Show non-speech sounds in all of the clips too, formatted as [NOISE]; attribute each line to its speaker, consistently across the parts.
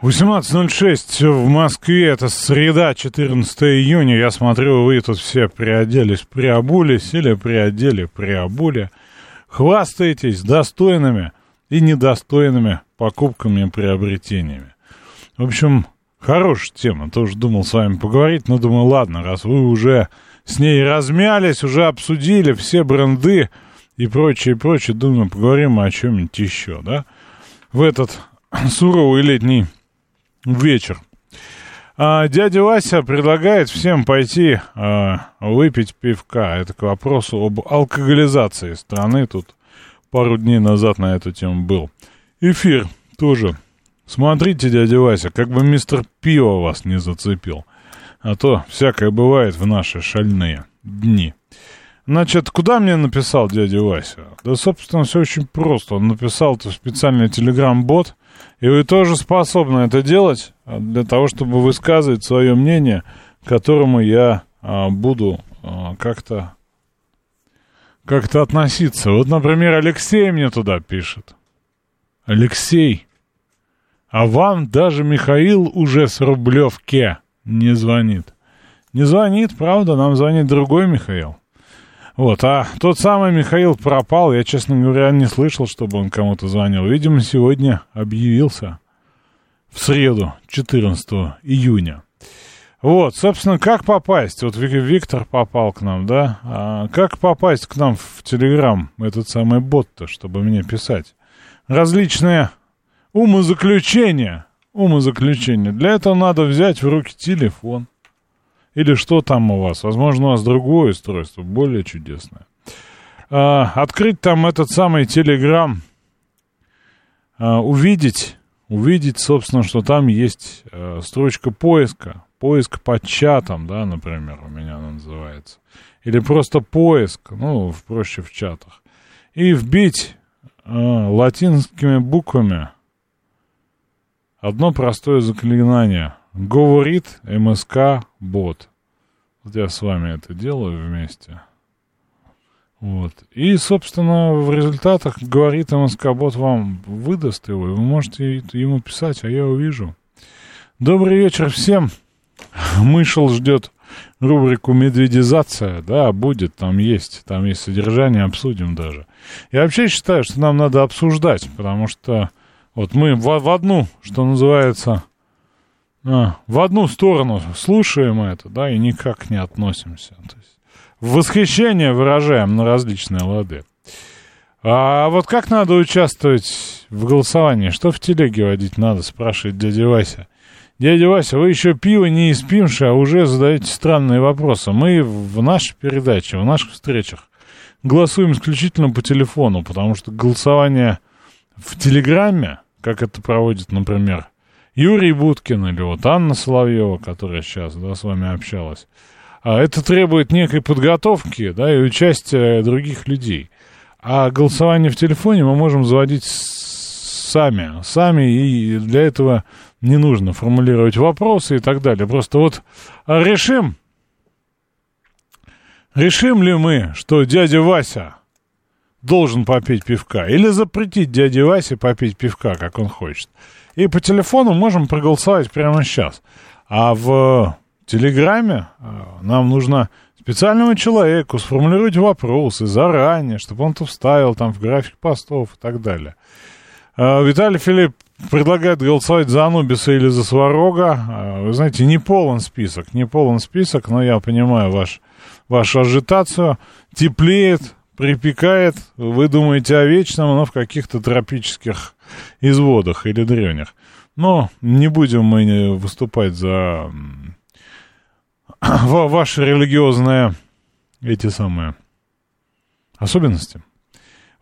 Speaker 1: 18.06 в Москве, это среда, 14 июня. Я смотрю, вы тут все приоделись, приобулись или приодели, приобули. Хвастаетесь достойными и недостойными покупками и приобретениями. В общем, хорошая тема. Тоже думал с вами поговорить, но думаю, ладно, раз вы уже с ней размялись, уже обсудили все бренды и прочее, прочее, думаю, поговорим о чем-нибудь еще, да? В этот [CLEARS THROAT] суровый летний вечер. А, дядя Вася предлагает всем пойти а, выпить пивка. Это к вопросу об алкоголизации страны. Тут пару дней назад на эту тему был. Эфир тоже. Смотрите, дядя Вася, как бы мистер Пиво вас не зацепил. А то всякое бывает в наши шальные дни. Значит, куда мне написал дядя Вася? Да, собственно, все очень просто. Он написал это в специальный телеграм-бот – и вы тоже способны это делать а, для того, чтобы высказывать свое мнение, которому я а, буду а, как-то как-то относиться. Вот, например, Алексей мне туда пишет. Алексей, а вам даже Михаил уже с Рублевке не звонит. Не звонит, правда, нам звонит другой Михаил. Вот, а тот самый Михаил пропал. Я, честно говоря, не слышал, чтобы он кому-то звонил. Видимо, сегодня объявился. В среду, 14 июня. Вот, собственно, как попасть? Вот Виктор попал к нам, да? А как попасть к нам в Телеграм, этот самый бот-то, чтобы мне писать? Различные умозаключения. Умозаключения. Для этого надо взять в руки телефон. Или что там у вас? Возможно, у вас другое устройство, более чудесное. А, открыть там этот самый Телеграм, а, увидеть, увидеть, собственно, что там есть а, строчка поиска, поиск по чатам, да, например, у меня она называется. Или просто поиск, ну, проще в чатах. И вбить а, латинскими буквами одно простое заклинание. Говорит МСК бот. Вот я с вами это делаю вместе. Вот. И, собственно, в результатах говорит МСК бот вам выдаст его, вы можете ему писать, а я увижу. Добрый вечер всем. Мышел ждет рубрику «Медведизация». Да, будет, там есть, там есть содержание, обсудим даже. Я вообще считаю, что нам надо обсуждать, потому что вот мы в, в одну, что называется, а, в одну сторону слушаем это, да, и никак не относимся. То есть восхищение выражаем на различные лады. А вот как надо участвовать в голосовании? Что в телеге водить надо, спрашивает дядя Вася. Дядя Вася, вы еще пиво не испимши, а уже задаете странные вопросы. Мы в нашей передаче, в наших встречах голосуем исключительно по телефону, потому что голосование в Телеграме, как это проводит, например, Юрий Будкин или вот Анна Соловьева, которая сейчас да, с вами общалась. А это требует некой подготовки да, и участия других людей. А голосование в телефоне мы можем заводить сами, сами, и для этого не нужно формулировать вопросы и так далее. Просто вот решим, решим ли мы, что дядя Вася должен попить пивка, или запретить дяде Васе попить пивка, как он хочет. И по телефону можем проголосовать прямо сейчас. А в Телеграме а, нам нужно специальному человеку сформулировать вопросы заранее, чтобы он то вставил там в график постов и так далее. А, Виталий Филипп предлагает голосовать за Анубиса или за Сварога. А, вы знаете, не полон список, не полон список, но я понимаю ваш, вашу ажитацию. Теплеет, припекает, вы думаете о вечном, но в каких-то тропических изводах или древних. Но не будем мы выступать за [CLEARS THROAT] ваши религиозные эти самые особенности.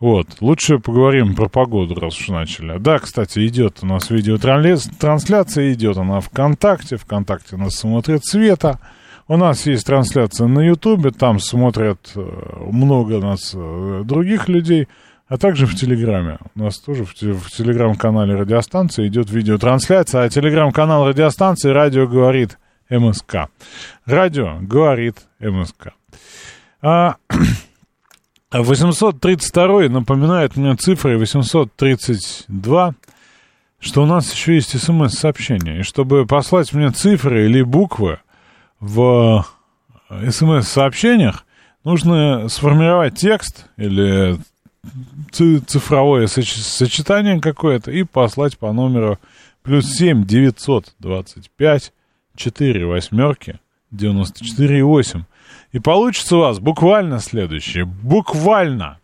Speaker 1: Вот, лучше поговорим про погоду, раз уж начали. Да, кстати, идет у нас видеотрансляция, идет она ВКонтакте, ВКонтакте нас смотрит Света. У нас есть трансляция на Ютубе, там смотрят э, много нас э, других людей, а также в Телеграме. У нас тоже в, в Телеграм-канале радиостанции идет видеотрансляция, а Телеграм-канал радиостанции «Радио говорит МСК». «Радио говорит МСК». А, 832 напоминает мне цифры 832, что у нас еще есть смс-сообщение. И чтобы послать мне цифры или буквы в смс-сообщениях, нужно сформировать текст или цифровое сочетание какое-то и послать по номеру плюс 7 925 4 восьмерки 94 8. И получится у вас буквально следующее. Буквально.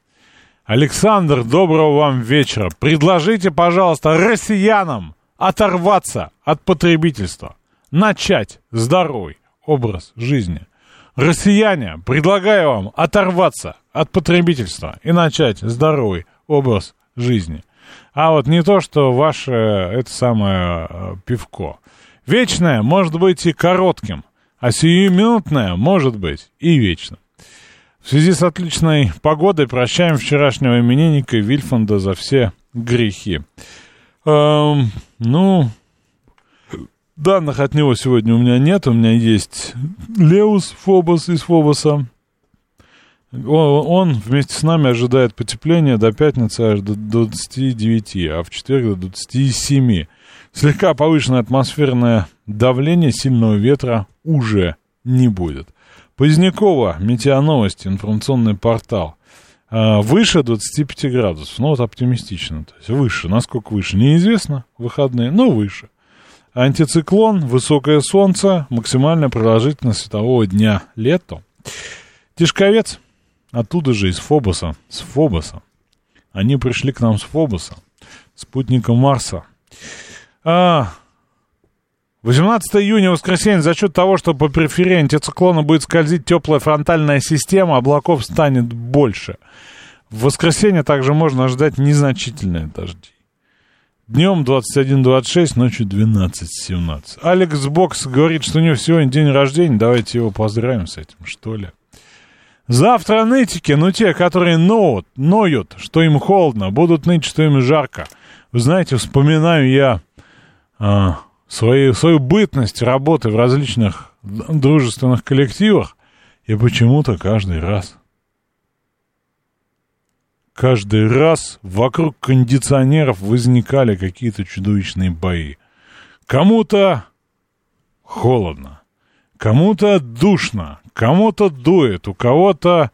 Speaker 1: Александр, доброго вам вечера. Предложите, пожалуйста, россиянам оторваться от потребительства. Начать здоровый образ жизни. Россияне, предлагаю вам оторваться от потребительства и начать здоровый образ жизни. А вот не то, что ваше это самое э, пивко. Вечное может быть и коротким, а сиюминутное может быть и вечным. В связи с отличной погодой прощаем вчерашнего именинника Вильфанда за все грехи. Эм, ну, данных от него сегодня у меня нет. У меня есть Леус Фобос из Фобоса. Он вместе с нами ожидает потепления до пятницы аж до 29, а в четверг до 27. Слегка повышенное атмосферное давление сильного ветра уже не будет. Позднякова, Метеоновости, информационный портал. А, выше 25 градусов, ну вот оптимистично. То есть выше, насколько выше, неизвестно, выходные, но выше. Антициклон, высокое солнце, максимальная продолжительность светового дня летом. Тишковец, оттуда же из Фобоса, с Фобоса. Они пришли к нам с Фобоса, спутника Марса. А, 18 июня, воскресенье, за счет того, что по периферии антициклона будет скользить теплая фронтальная система, облаков станет больше. В воскресенье также можно ожидать незначительные дожди. Днем 21-26, ночью 12-17. Алекс Бокс говорит, что у него сегодня день рождения. Давайте его поздравим с этим, что ли. Завтра нытики, ну те, которые ноют, ноют, что им холодно, будут ныть, что им жарко. Вы знаете, вспоминаю я а, свою, свою бытность работы в различных дружественных коллективах, и почему-то каждый раз, каждый раз вокруг кондиционеров возникали какие-то чудовищные бои. Кому-то холодно, кому-то душно, кому-то дует, у кого-то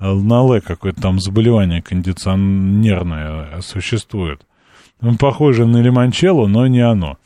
Speaker 1: ЛНЛ какое-то там заболевание кондиционерное существует. Он похоже на лимончелло, но не оно.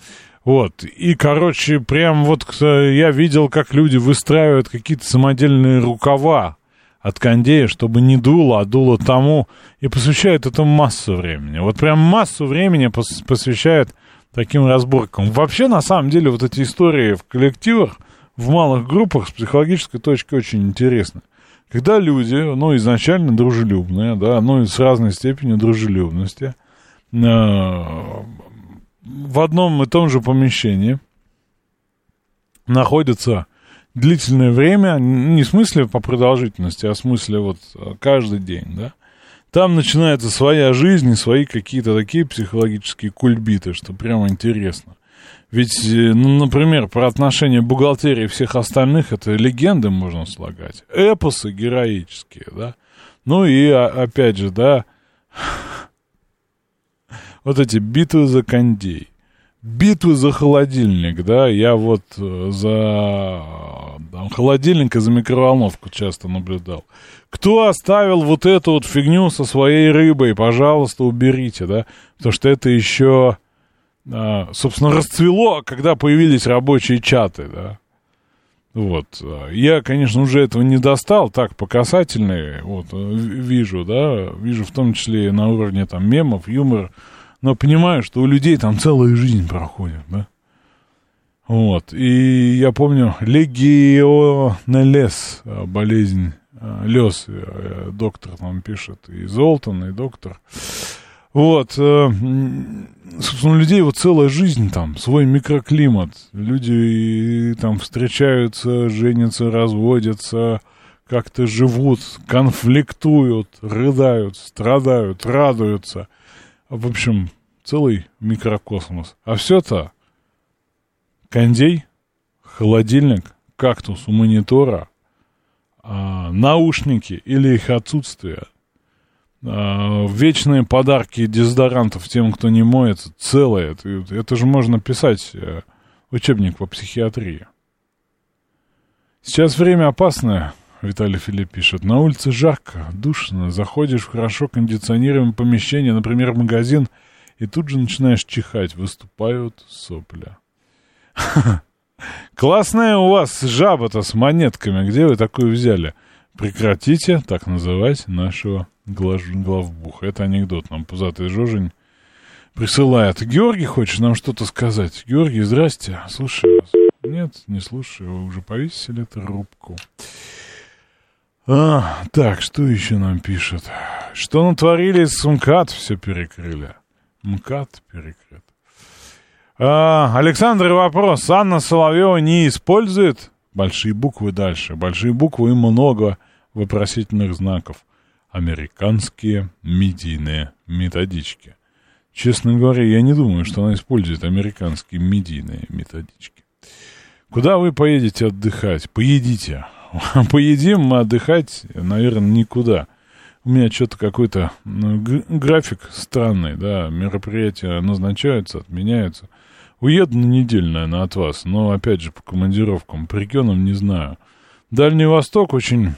Speaker 1: Вот, и, короче, прям вот я видел, как люди выстраивают какие-то самодельные рукава от кондея, чтобы не дуло, а дуло тому, и посвящают этому массу времени. Вот прям массу времени пос посвящают таким разборкам. Вообще, на самом деле, вот эти истории в коллективах, в малых группах с психологической точки очень интересны. Когда люди, ну, изначально дружелюбные, да, ну, и с разной степенью дружелюбности, э, в одном и том же помещении находятся длительное время, не в смысле по продолжительности, а в смысле вот э, каждый день, да, там начинается своя жизнь и свои какие-то такие психологические кульбиты, что прямо интересно. Ведь, э, ну, например, про отношения бухгалтерии и всех остальных это легенды можно слагать. Эпосы героические, да. Ну и, а, опять же, да, [LAUGHS] вот эти битвы за кондей, битвы за холодильник, да, я вот э, за там, холодильник и за микроволновку часто наблюдал. Кто оставил вот эту вот фигню со своей рыбой, пожалуйста, уберите, да, потому что это еще, а, собственно, расцвело, когда появились рабочие чаты, да. Вот. Я, конечно, уже этого не достал, так, по касательной, вот, вижу, да, вижу в том числе на уровне, там, мемов, юмора, но понимаю, что у людей там целая жизнь проходит, да. Вот, и я помню легионелез, болезнь Лес, э, доктор нам пишет, и Золтан, и доктор. Вот, э, собственно, у людей вот целая жизнь там, свой микроклимат. Люди там встречаются, женятся, разводятся, как-то живут, конфликтуют, рыдают, страдают, радуются. В общем, целый микрокосмос. А все-то кондей, холодильник, кактус у монитора, а, наушники или их отсутствие, а, вечные подарки дезодорантов тем, кто не моется, целое. Это, же можно писать э, учебник по психиатрии. Сейчас время опасное, Виталий Филипп пишет. На улице жарко, душно. Заходишь в хорошо кондиционируемое помещение, например, магазин, и тут же начинаешь чихать. Выступают сопля. [LAUGHS] Классная у вас жаба-то с монетками. Где вы такую взяли? Прекратите так называть нашего главбуха. Это анекдот. Нам пузатый Жожень присылает. Георгий хочет нам что-то сказать. Георгий, здрасте. Слушаю вас. Нет, не слушаю. Вы уже повесили эту рубку. А, так, что еще нам пишет? Что натворили с МКАД, все перекрыли. МКАД перекрыт. А, Александр, вопрос. Анна Соловьева не использует большие буквы дальше. Большие буквы и много вопросительных знаков. Американские медийные методички. Честно говоря, я не думаю, что она использует американские медийные методички. Куда вы поедете отдыхать? Поедите. [LAUGHS] Поедим, мы отдыхать, наверное, никуда. У меня что-то какой-то ну, график странный, да, мероприятия назначаются, отменяются. Уеду на неделю, наверное, от вас, но, опять же, по командировкам, по регионам не знаю. Дальний Восток очень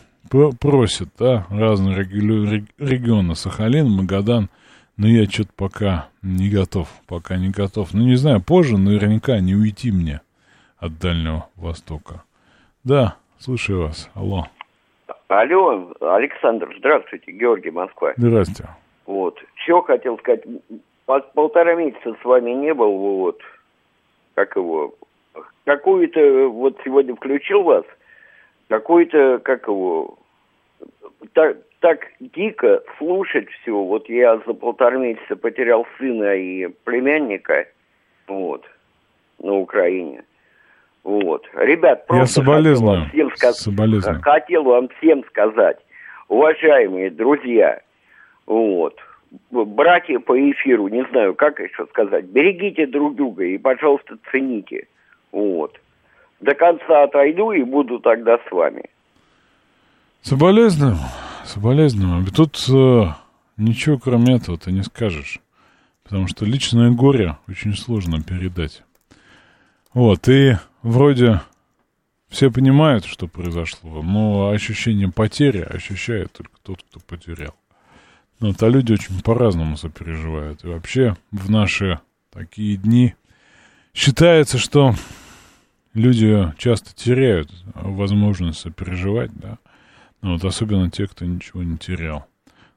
Speaker 1: просит, да, разные регионы, Сахалин, Магадан, но я что-то пока не готов, пока не готов. Ну, не знаю, позже наверняка не уйти мне от Дальнего Востока. Да, слушаю вас, алло.
Speaker 2: Алло, Александр, здравствуйте, Георгий, Москва.
Speaker 1: Здравствуйте.
Speaker 2: Вот, все хотел сказать, полтора месяца с вами не был, вот, как его, какую-то, вот сегодня включил вас, какой-то, как его, так, так дико слушать все. Вот я за полтора месяца потерял сына и племянника, вот, на Украине. Вот. Ребят, просто
Speaker 1: Я соболезную.
Speaker 2: Хотел, всем сказ...
Speaker 1: соболезную.
Speaker 2: хотел вам всем сказать, уважаемые друзья, вот, братья по эфиру, не знаю, как еще сказать, берегите друг друга и, пожалуйста, цените. Вот. До конца отойду и буду тогда с вами.
Speaker 1: Соболезную, соболезную. Тут э, ничего кроме этого ты не скажешь. Потому что личное горе очень сложно передать. Вот, и вроде все понимают, что произошло, но ощущение потери ощущает только тот, кто потерял. Вот, а люди очень по-разному сопереживают. И вообще в наши такие дни считается, что люди часто теряют возможность сопереживать, да. Ну, вот особенно те, кто ничего не терял.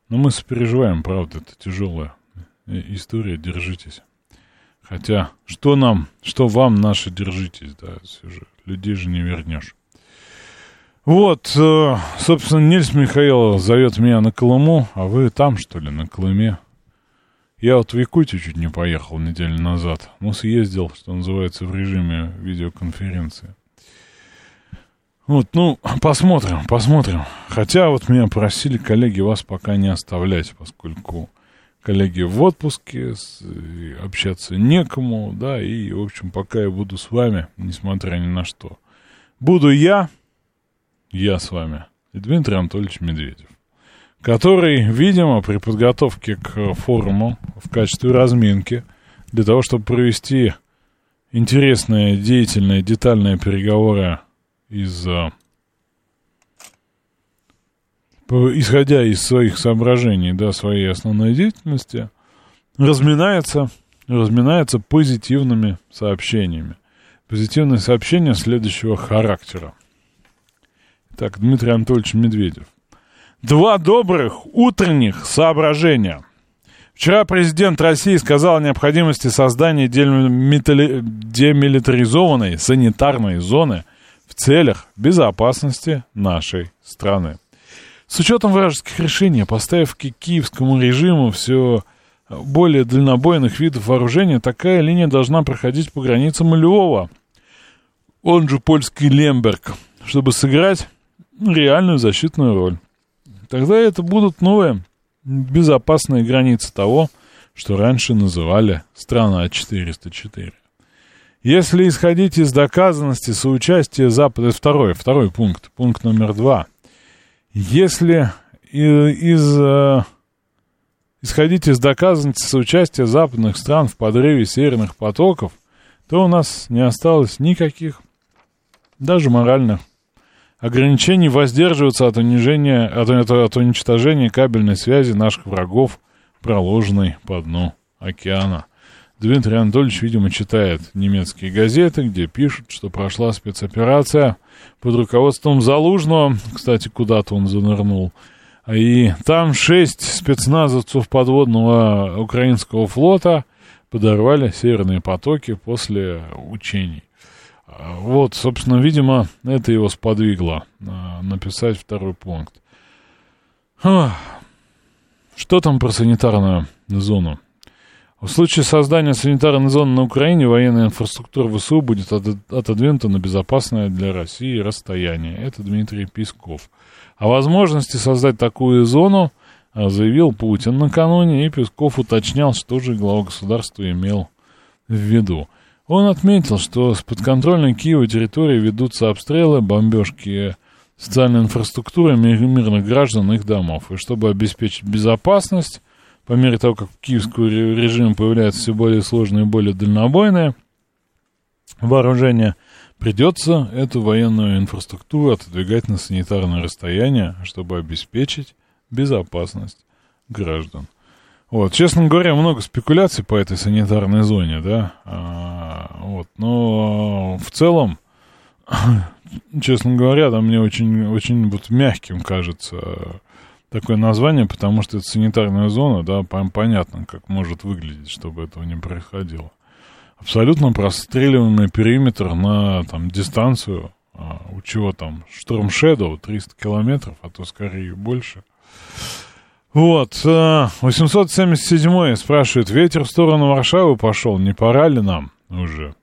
Speaker 1: Но мы сопереживаем, правда, это тяжелая история, держитесь. Хотя, что нам, что вам наши держитесь, да, все же, людей же не вернешь. Вот, э, собственно, Нильс Михаилов зовет меня на Колыму, а вы там, что ли, на Колыме? Я вот в Якутию чуть не поехал неделю назад. Ну, съездил, что называется, в режиме видеоконференции. Вот, ну, посмотрим, посмотрим. Хотя вот меня просили коллеги вас пока не оставлять, поскольку коллеги в отпуске, общаться некому, да, и, в общем, пока я буду с вами, несмотря ни на что. Буду я, я с вами и Дмитрий Анатольевич Медведев, который, видимо, при подготовке к форуму в качестве разминки, для того, чтобы провести интересные, деятельные, детальные переговоры из исходя из своих соображений, да, своей основной деятельности, разминается, разминается позитивными сообщениями. Позитивные сообщения следующего характера. Так, Дмитрий Анатольевич Медведев. Два добрых утренних соображения. Вчера президент России сказал о необходимости создания демилитаризованной санитарной зоны в целях безопасности нашей страны. С учетом вражеских решений, поставив к киевскому режиму все более дальнобойных видов вооружения, такая линия должна проходить по границам Львова, он же польский Лемберг, чтобы сыграть реальную защитную роль. Тогда это будут новые безопасные границы того, что раньше называли «Страна 404». Если исходить из доказанности соучастия Запада, второй, второй пункт, пункт номер два. Если из, э, исходить из доказанности соучастия западных стран в подрыве северных потоков, то у нас не осталось никаких, даже моральных, ограничений воздерживаться от унижения, от, от, от уничтожения кабельной связи наших врагов, проложенной по дну океана. Дмитрий Анатольевич, видимо, читает немецкие газеты, где пишут, что прошла спецоперация под руководством Залужного. Кстати, куда-то он занырнул. И там шесть спецназовцев подводного украинского флота подорвали северные потоки после учений. Вот, собственно, видимо, это его сподвигло а, написать второй пункт. Что там про санитарную зону? В случае создания санитарной зоны на Украине военная инфраструктура ВСУ будет отодвинута на безопасное для России расстояние. Это Дмитрий Песков. О возможности создать такую зону а, заявил Путин накануне, и Песков уточнял, что же глава государства имел в виду. Он отметил, что с подконтрольной Киева территории ведутся обстрелы, бомбежки социальной инфраструктуры мирных граждан и их домов. И чтобы обеспечить безопасность, по мере того, как в киевского режима появляется все более сложное и более дальнобойное вооружение, придется эту военную инфраструктуру отодвигать на санитарное расстояние, чтобы обеспечить безопасность граждан. Вот, честно говоря, много спекуляций по этой санитарной зоне, да, а, вот, но в целом, [COUGHS] честно говоря, там мне очень, очень вот мягким кажется такое название, потому что это санитарная зона, да, понятно, как может выглядеть, чтобы этого не происходило. Абсолютно простреливаемый периметр на там, дистанцию, а, у чего там, Storm Shadow 300 километров, а то скорее больше. Вот, 877 а, спрашивает, ветер в сторону Варшавы пошел, не пора ли нам уже?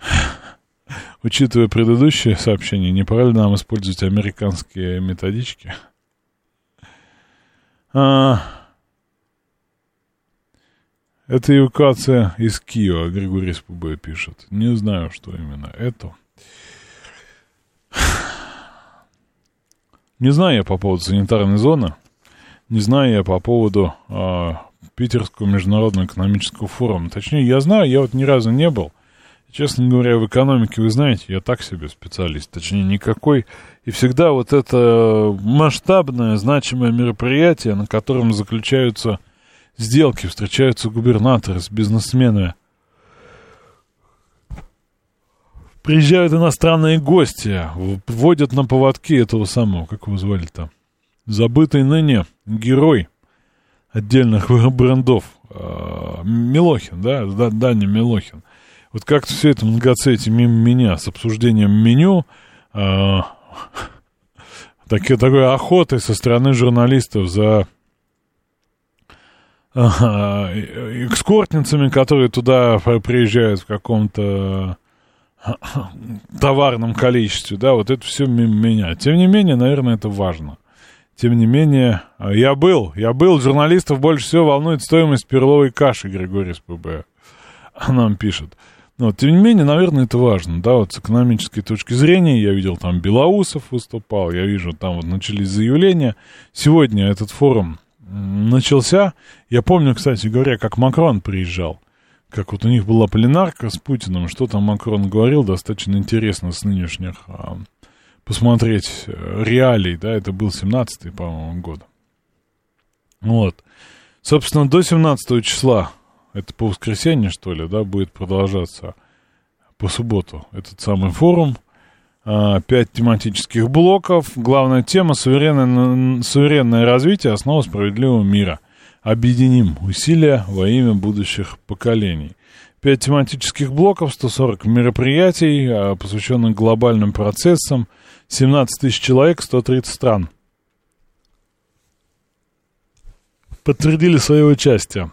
Speaker 1: [LAUGHS] Учитывая предыдущее сообщение, не пора ли нам использовать американские методички? А, это эвакуация из Киева, Григорий Спубе пишет. Не знаю, что именно это. [SIGHS] Не знаю я по поводу санитарной зоны. Не знаю я по поводу э, Питерского международного экономического форума. Точнее, я знаю, я вот ни разу не был. Честно говоря, в экономике, вы знаете, я так себе специалист, точнее, никакой. И всегда вот это масштабное, значимое мероприятие, на котором заключаются сделки, встречаются губернаторы с бизнесменами. Приезжают иностранные гости, вводят на поводки этого самого, как его звали-то, забытый ныне герой отдельных [LAUGHS] брендов, а, Милохин, да, Даня Милохин. Вот как-то все это многоцветие мимо меня с обсуждением меню, э, так, такой охотой со стороны журналистов за э, экскортницами, которые туда приезжают в каком-то товарном количестве, да, вот это все мимо меня. Тем не менее, наверное, это важно. Тем не менее, я был, я был, журналистов больше всего волнует стоимость перловой каши, Григорий СПБ нам пишет. Но, тем не менее, наверное, это важно, да, вот с экономической точки зрения, я видел, там Белоусов выступал, я вижу, там вот начались заявления. Сегодня этот форум начался. Я помню, кстати говоря, как Макрон приезжал, как вот у них была пленарка с Путиным, что там Макрон говорил, достаточно интересно с нынешних а, посмотреть э, реалий, да, это был 17-й, по-моему, год. Вот. Собственно, до 17 числа это по воскресенье, что ли, да, будет продолжаться по субботу этот самый форум. А, пять тематических блоков. Главная тема суверенное, суверенное развитие, основа справедливого мира. Объединим усилия во имя будущих поколений. Пять тематических блоков, 140 мероприятий, а, посвященных глобальным процессам, 17 тысяч человек, 130 стран. подтвердили свое участие.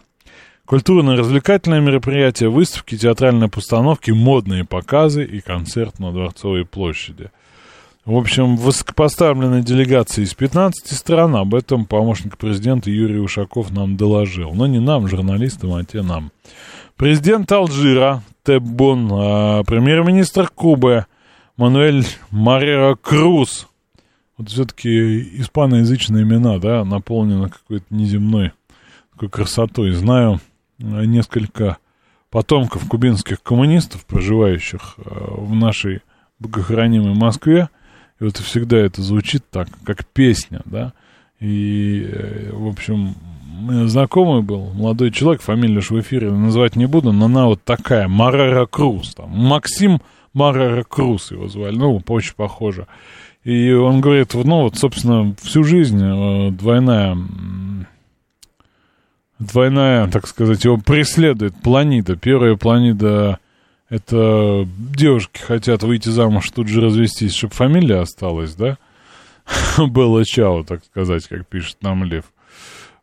Speaker 1: Культурно-развлекательные мероприятия, выставки, театральные постановки, модные показы и концерт на Дворцовой площади. В общем, высокопоставленная делегация из 15 стран, об этом помощник президента Юрий Ушаков нам доложил. Но не нам, журналистам, а те нам. Президент Алжира Теббон, а премьер-министр Кубы Мануэль Марера Круз. Вот все-таки испаноязычные имена, да, наполнены какой-то неземной такой красотой. Знаю несколько потомков кубинских коммунистов, проживающих а, в нашей богохранимой Москве, и вот всегда это звучит так, как песня, да. И, э, в общем, знакомый был, молодой человек, фамилию ж в эфире называть не буду, но она вот такая, Марера Круз, там, Максим Марера Круз его звали, ну, очень похоже. И он говорит, ну, вот, собственно, всю жизнь э, двойная, двойная, так сказать, его преследует планида. Первая планида это девушки хотят выйти замуж, тут же развестись, чтобы фамилия осталась, да? [LAUGHS] Было чао, так сказать, как пишет нам Лев.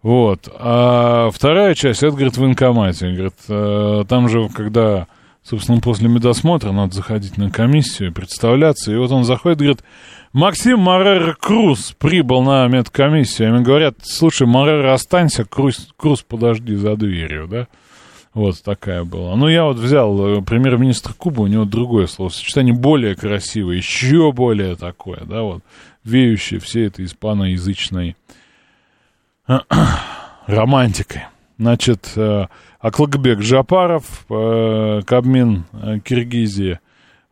Speaker 1: Вот. А вторая часть, это, говорит, в военкомате. Говорит, э, там же, когда, собственно, после медосмотра надо заходить на комиссию, представляться. И вот он заходит, говорит, Максим Марер Круз прибыл на медкомиссию. Ему говорят, слушай, Марер, останься, Круз, Круз подожди за дверью, да? Вот такая была. Ну, я вот взял э, премьер-министр Кубы, у него другое словосочетание, более красивое, еще более такое, да, вот, веющее всей этой испаноязычной [CLEARS THROAT] романтикой. Значит, э, Аклыгбек Жапаров, э, Кабмин Киргизии,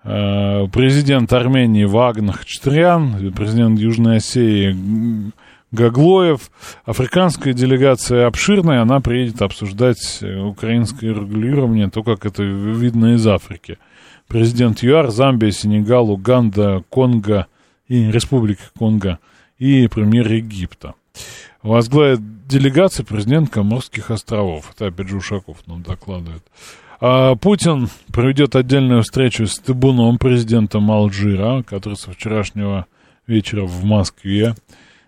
Speaker 1: президент Армении Вагнах Хачатрян, президент Южной Осетии Гаглоев. Африканская делегация обширная, она приедет обсуждать э, украинское регулирование, то, как это видно из Африки. Президент ЮАР, Замбия, Сенегал, Уганда, Конго и Республика Конго и премьер Египта. Возглавит делегация президент Коморских островов. Это опять же Ушаков нам докладывает. А Путин проведет отдельную встречу с Табуном, президентом Алжира, который со вчерашнего вечера в Москве.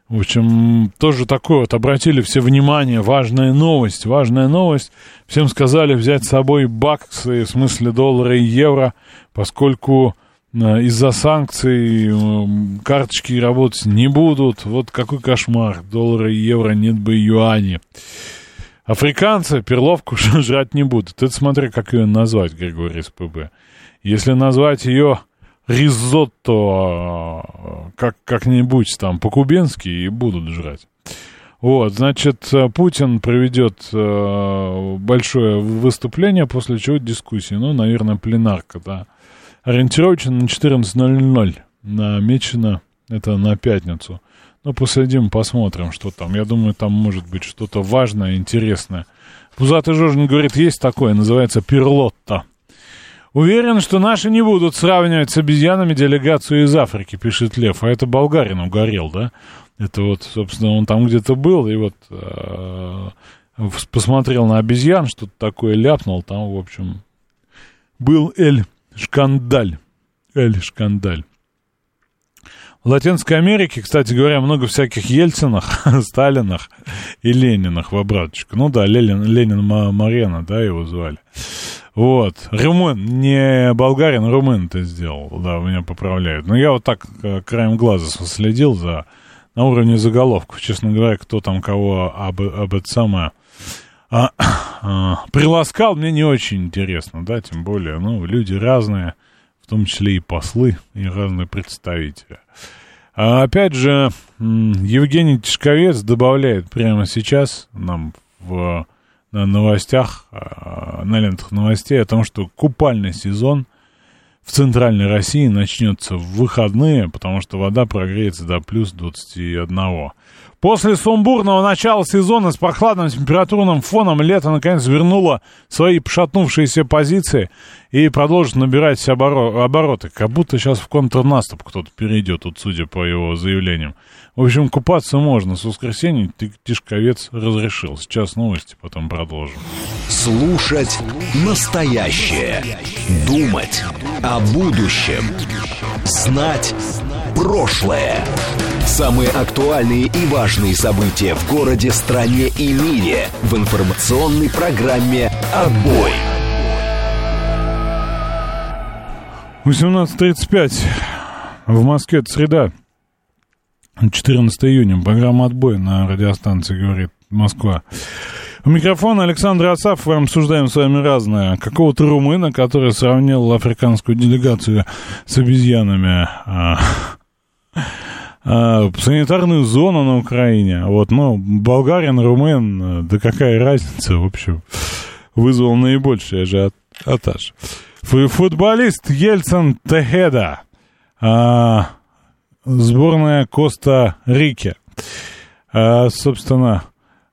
Speaker 1: В общем, тоже такое вот обратили все внимание, важная новость, важная новость. Всем сказали взять с собой баксы, в смысле доллара и евро, поскольку из-за санкций э, карточки работать не будут. Вот какой кошмар, доллара и евро нет бы юани. Африканцы перловку [LAUGHS] жрать не будут. Это смотри, как ее назвать, Григорий СПБ. Если назвать ее ризотто э, как, как-нибудь там по-кубински и будут жрать. Вот, значит, Путин проведет э, большое выступление, после чего дискуссии. Ну, наверное, пленарка, да. Ориентировочно на 14.00 намечено это на пятницу. Ну, посидим, посмотрим, что там. Я думаю, там может быть что-то важное, интересное. Пузатый Жожин говорит, есть такое, называется перлотта. Уверен, что наши не будут сравнивать с обезьянами делегацию из Африки, пишет Лев. А это болгарин угорел, да? Это вот, собственно, он там где-то был, и вот э, посмотрел на обезьян, что-то такое ляпнул, там, в общем, был Эль Шкандаль. Эль Шкандаль. В Латинской Америке, кстати говоря, много всяких Ельцинах, [LAUGHS] Сталинах и Ленинах в обраточку. Ну да, Ленин, Ленин Марена, да, его звали. Вот. Румын, не болгарин, румын это сделал. Да, меня поправляют. Но я вот так э, краем глаза следил за на уровне заголовков. Честно говоря, кто там кого об, об это самое а, а, приласкал, мне не очень интересно, да, тем более, ну, люди разные, в том числе и послы, и разные представители. А опять же, Евгений Тишковец добавляет прямо сейчас нам в на новостях, а, на лентах новостей о том, что купальный сезон в центральной России начнется в выходные, потому что вода прогреется до плюс 21. После сумбурного начала сезона с прохладным температурным фоном лето наконец вернуло свои пошатнувшиеся позиции и продолжит набирать оборо- обороты. Как будто сейчас в контрнаступ кто-то перейдет, тут судя по его заявлениям. В общем, купаться можно. С воскресенья Тишковец разрешил. Сейчас новости, потом продолжим.
Speaker 3: Слушать настоящее. Думать о будущем. Знать Прошлое. Самые актуальные и важные события в городе, стране и мире в информационной программе «Отбой».
Speaker 1: 18.35. В Москве это среда. 14 июня. Программа «Отбой» на радиостанции «Говорит Москва». У микрофона Александр Асаф. Мы обсуждаем с вами разное. Какого-то румына, который сравнил африканскую делегацию с обезьянами. А, а, санитарную зону на Украине. Вот, ну, болгарин, румын, да какая разница, в общем, вызвал наибольший ажиотаж. Футболист Ельцин Техеда. А, сборная Коста-Рики. А, собственно,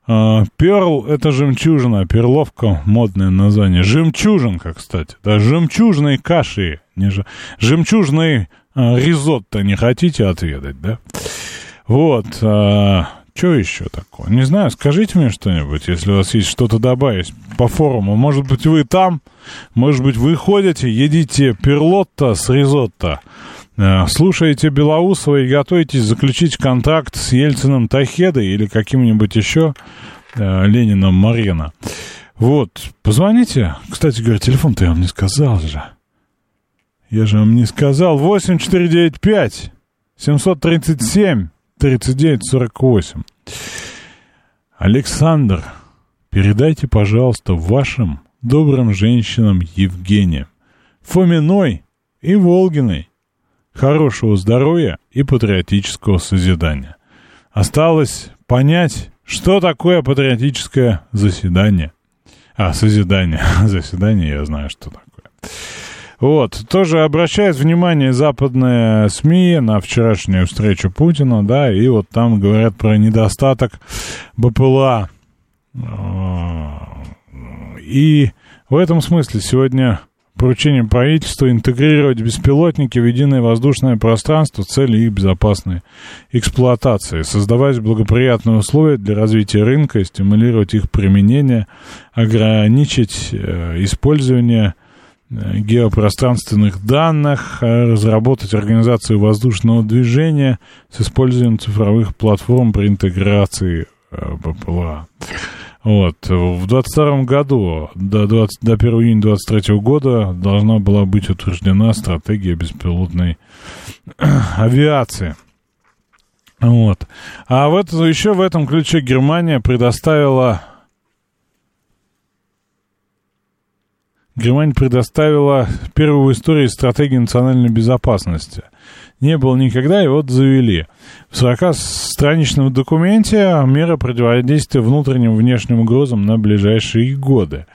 Speaker 1: а, Перл — это жемчужина, перловка — модное название. Жемчужинка, кстати. Да, жемчужной каши. Не ж... Жемчужный а, ризотто не хотите отведать, да? Вот. А, что еще такое? Не знаю, скажите мне что-нибудь, если у вас есть что-то добавить по форуму. Может быть, вы там, может быть, вы ходите, едите перлотто с ризотто, э, слушаете Белоусова и готовитесь заключить контракт с Ельцином Тахедой или каким-нибудь еще э, Лениным Марина. Вот, позвоните. Кстати говоря, телефон-то я вам не сказал же. Я же вам не сказал. 8495 737 3948. Александр, передайте, пожалуйста, вашим добрым женщинам Евгения, Фоминой и Волгиной хорошего здоровья и патриотического созидания. Осталось понять, что такое патриотическое заседание. А, созидание. [LAUGHS] Заседание я знаю, что такое. Вот, тоже обращает внимание западные СМИ на вчерашнюю встречу Путина, да, и вот там говорят про недостаток БПЛА. И в этом смысле сегодня поручение правительства интегрировать беспилотники в единое воздушное пространство цели их безопасной эксплуатации, создавать благоприятные условия для развития рынка и стимулировать их применение, ограничить э, использование Э, геопространственных данных, э, разработать организацию воздушного движения с использованием цифровых платформ при интеграции БПЛА. Вот. В 2022 году, до, 20, до 1 июня 2023 года, должна была быть утверждена стратегия беспилотной [CLEARS THROAT] авиации. Вот. А в это, еще в этом ключе Германия предоставила Германия предоставила первую в истории стратегию национальной безопасности. Не было никогда, и вот завели. В 40-страничном документе меры противодействия внутренним и внешним угрозам на ближайшие годы.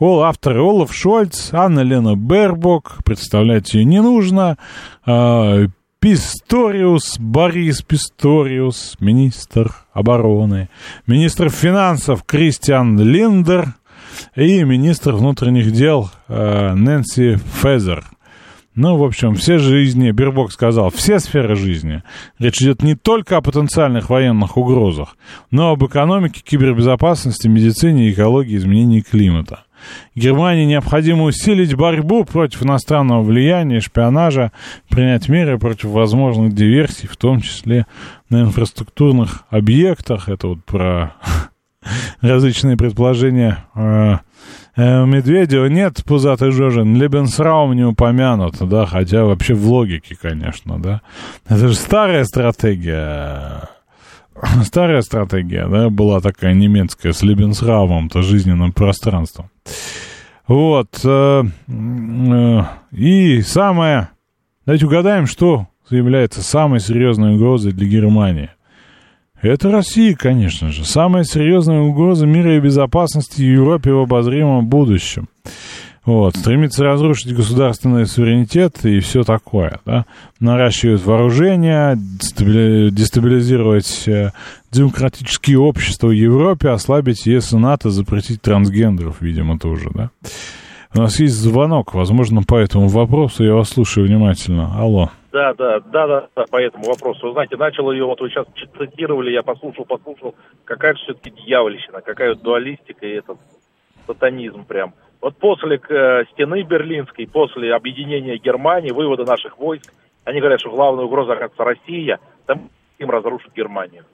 Speaker 1: Ол, авторы Олаф Шольц, Анна Лена Бербок, представлять ее не нужно, а, Писториус, Борис Писториус, министр обороны, министр финансов Кристиан Линдер – и министр внутренних дел э, Нэнси Фезер. Ну, в общем, все жизни, Бербок сказал, все сферы жизни. Речь идет не только о потенциальных военных угрозах, но об экономике, кибербезопасности, медицине, экологии, изменении климата. Германии необходимо усилить борьбу против иностранного влияния, шпионажа, принять меры против возможных диверсий, в том числе на инфраструктурных объектах. Это вот про [LAUGHS] различные предположения э, Медведева. Нет, пузатый Жожин, Лебенсраум не упомянут, да, хотя вообще в логике, конечно, да. Это же старая стратегия. [CLEARS THROAT] Старая стратегия, да, была такая немецкая с Лебенсраумом-то жизненным пространством. Вот. Э, э, и самое... Давайте угадаем, что является самой серьезной угрозой для Германии. Это Россия, конечно же. Самая серьезная угроза мира и безопасности Европе в обозримом будущем. Вот, стремится разрушить государственный суверенитет и все такое, да. Наращивать вооружение, дестабилизировать э, демократические общества в Европе, ослабить ЕС и НАТО, запретить трансгендеров, видимо, тоже, да. У нас есть звонок, возможно, по этому вопросу. Я вас слушаю внимательно. Алло.
Speaker 4: Да, да, да, да, да, по этому вопросу. Вы знаете, начал ее, вот вы сейчас цитировали, я послушал, послушал, какая же все-таки дьявольщина, какая вот дуалистика и этот сатанизм прям. Вот после э, стены Берлинской, после объединения Германии, вывода наших войск Они говорят, что главная угроза, оказывается, Россия, там им разрушит Германию.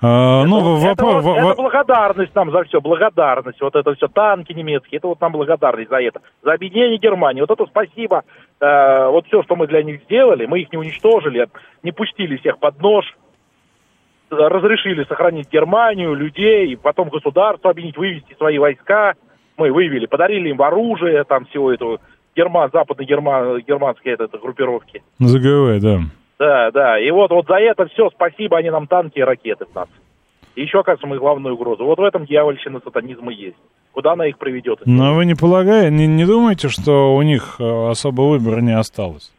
Speaker 1: А,
Speaker 4: это,
Speaker 1: ну,
Speaker 4: это,
Speaker 1: вопрос...
Speaker 4: вот, это благодарность нам за все, благодарность. Вот это все, танки немецкие, это вот нам благодарность за это. За объединение Германии. Вот это спасибо. Э, вот все, что мы для них сделали, мы их не уничтожили, не пустили всех под нож, разрешили сохранить Германию, людей, потом государство объединить, вывести свои войска. Мы вывели, подарили им оружие, там всего этого, герман, западно-германской германской это, это, группировки.
Speaker 1: ЗГВ, да.
Speaker 4: Да, да. И вот, вот за это все спасибо, они нам танки и ракеты в нас. И еще, оказывается, мы главную угрозу. Вот в этом дьявольщина сатанизма есть. Куда она их приведет?
Speaker 1: Но вы не полагаете, не, не думаете, что у них э, особо выбора не осталось?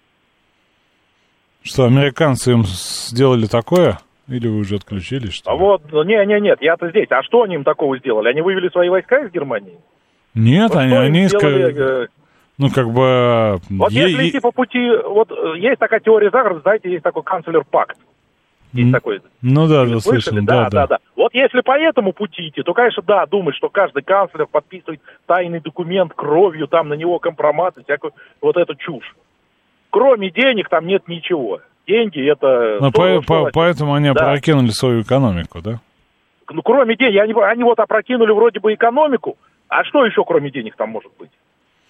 Speaker 1: Что американцы им сделали такое? Или вы уже отключились? Что
Speaker 4: а
Speaker 1: ли?
Speaker 4: вот, ну, не, не, нет, я-то здесь. А что они им такого сделали? Они вывели свои войска из Германии?
Speaker 1: Нет,
Speaker 4: Вот
Speaker 1: они, они
Speaker 4: сделали, э,
Speaker 1: ну, как бы...
Speaker 4: Вот
Speaker 1: е-
Speaker 4: если идти по пути, вот э, есть такая теория заговора, знаете, есть такой канцлер пакт. Есть такой.
Speaker 1: Ну да, да,
Speaker 4: Слышали?
Speaker 1: слышал,
Speaker 4: да,
Speaker 1: да,
Speaker 4: да, да. Вот если по этому пути идти, то, конечно, да, думать, что каждый канцлер подписывает тайный документ кровью, там на него компромат и всякую вот эту чушь. Кроме денег там нет ничего. Деньги это...
Speaker 1: Ну,
Speaker 4: что-
Speaker 1: по-
Speaker 4: что
Speaker 1: по- поэтому они
Speaker 4: Да.
Speaker 1: опрокинули свою экономику, да?
Speaker 4: Ну, кроме денег, они, они вот опрокинули вроде бы экономику, а что еще кроме денег там может быть?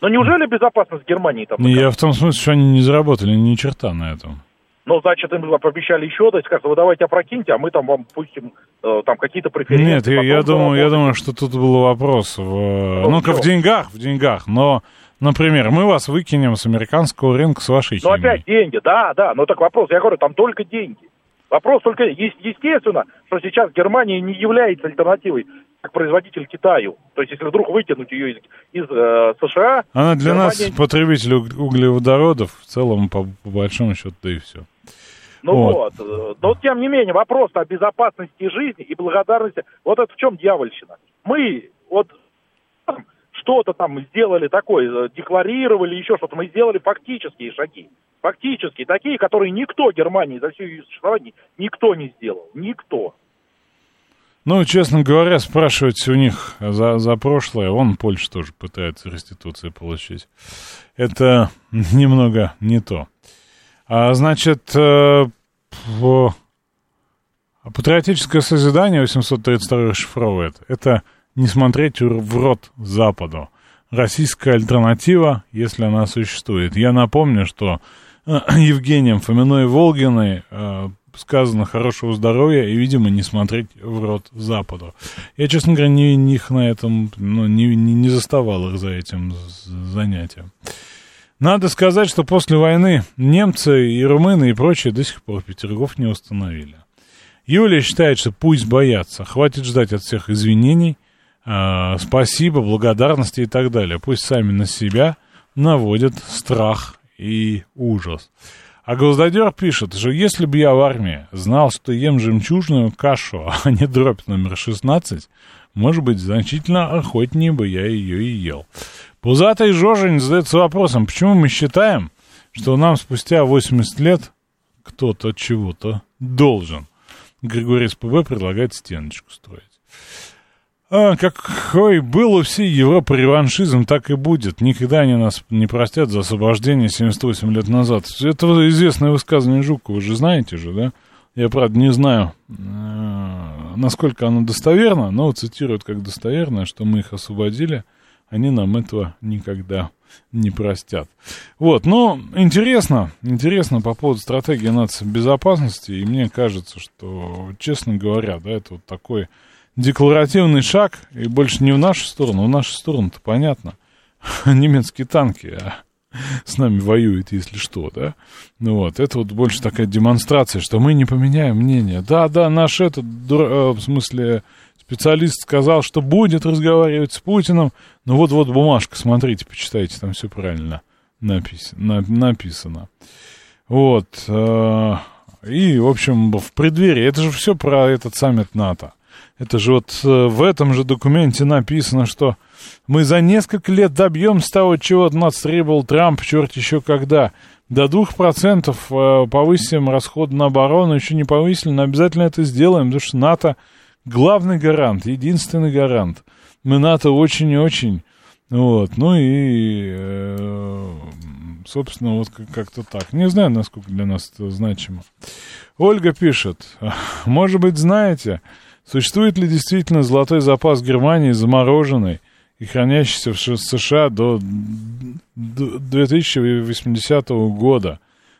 Speaker 4: Но неужели безопасность Германии там?
Speaker 1: Не, Я в том смысле, что они не заработали ни черта на этом.
Speaker 4: Ну, значит, им пообещали еще дать, сказать, вы давайте опрокиньте, а мы там вам пустим э, там какие-то преференции.
Speaker 1: Нет, я, я думаю, я думаю, что тут был вопрос в,
Speaker 4: Ну,
Speaker 1: ну-ка, в деньгах, в деньгах, но, например, мы вас выкинем с американского рынка с вашей
Speaker 4: Ну, опять деньги, да, да, но так вопрос, я говорю, там только деньги. Вопрос только, естественно, что сейчас Германия не является альтернативой как производитель Китаю. То есть, если вдруг вытянуть ее из, из, э, США...
Speaker 1: Она для нас
Speaker 4: Германия-
Speaker 1: потребитель уг- углеводородов, в целом, по, по большому счету, да и все.
Speaker 4: Ну
Speaker 1: Вот.
Speaker 4: вот. э, Но тем не менее, вопрос о безопасности жизни и благодарности, вот это в чем дьявольщина. Мы вот что-то там сделали такое, э, декларировали, еще что-то, мы сделали фактические шаги. Фактические, такие, которые никто Германии за всю ее существование никто не сделал. Никто.
Speaker 1: Ну, честно говоря, спрашивать у них за, за прошлое, он Польша тоже пытается реституции получить. Это [LAUGHS] немного не то. А, значит, э, в- патриотическое созидание 832 шифровывает. Это не смотреть в в рот Западу. Российская альтернатива, если она существует. Я напомню, что э, [CLEARS THROAT] Евгением Фоминой Волгиной э, сказано хорошего здоровья и, видимо, не смотреть в рот Западу. Я, честно говоря, не, не их на этом, ну, не, не, не заставал их за этим занятием. Надо сказать, что после войны немцы и румыны и прочие до сих пор Петергоф не установили. Юлия считает, что пусть боятся, хватит ждать от всех извинений, э, спасибо, благодарности и так далее. Пусть сами на себя наводят страх и ужас. А Гвоздодер пишет, что если бы я в армии знал, что ем жемчужную кашу, [LAUGHS] а не дробь номер 16, может быть, значительно охотнее бы я ее и ел. Пузатый Жожень задается вопросом, почему мы считаем, что нам спустя 80 лет кто-то чего-то должен. Григорий СПБ предлагает стеночку строить. А, какой был у всей Европы реваншизм, так и будет. Никогда они нас не простят за освобождение 78 лет назад. Это известное высказывание Жукова, вы же знаете же, да? Я, правда, не знаю, э, насколько оно достоверно, но цитируют как достоверное, что мы их освободили, они нам этого никогда не простят. Вот, ну, интересно, интересно по поводу стратегии нацбезопасности, и мне кажется, что, честно говоря, да, это вот такой декларативный шаг, и больше не в нашу сторону, в нашу сторону-то понятно. [LAUGHS] Немецкие танки а с нами воюют, если что, да. Ну вот, это вот больше такая демонстрация, что мы не поменяем мнение. Да, да, наш этот, э, в смысле, специалист сказал, что будет разговаривать с Путиным. Ну вот-вот бумажка, смотрите, почитайте, там все правильно напис- на- написано. Вот. э, И, в общем, в преддверии, это же все про этот саммит НАТО. Это же вот э, в этом же документе написано, что мы за несколько лет добьемся того, чего от нас требовал Трамп, черт еще когда. До 2% э, повысим расход на оборону, еще не повысили, но обязательно это сделаем, потому что НАТО главный гарант, единственный гарант. Мы НАТО очень и очень. Вот. Ну и, э, Собственно, вот как-то так. Не знаю, насколько для нас это значимо. Ольга пишет, может быть, знаете, существует ли действительно золотой запас Германии замороженный и хранящийся в США до 2080 года?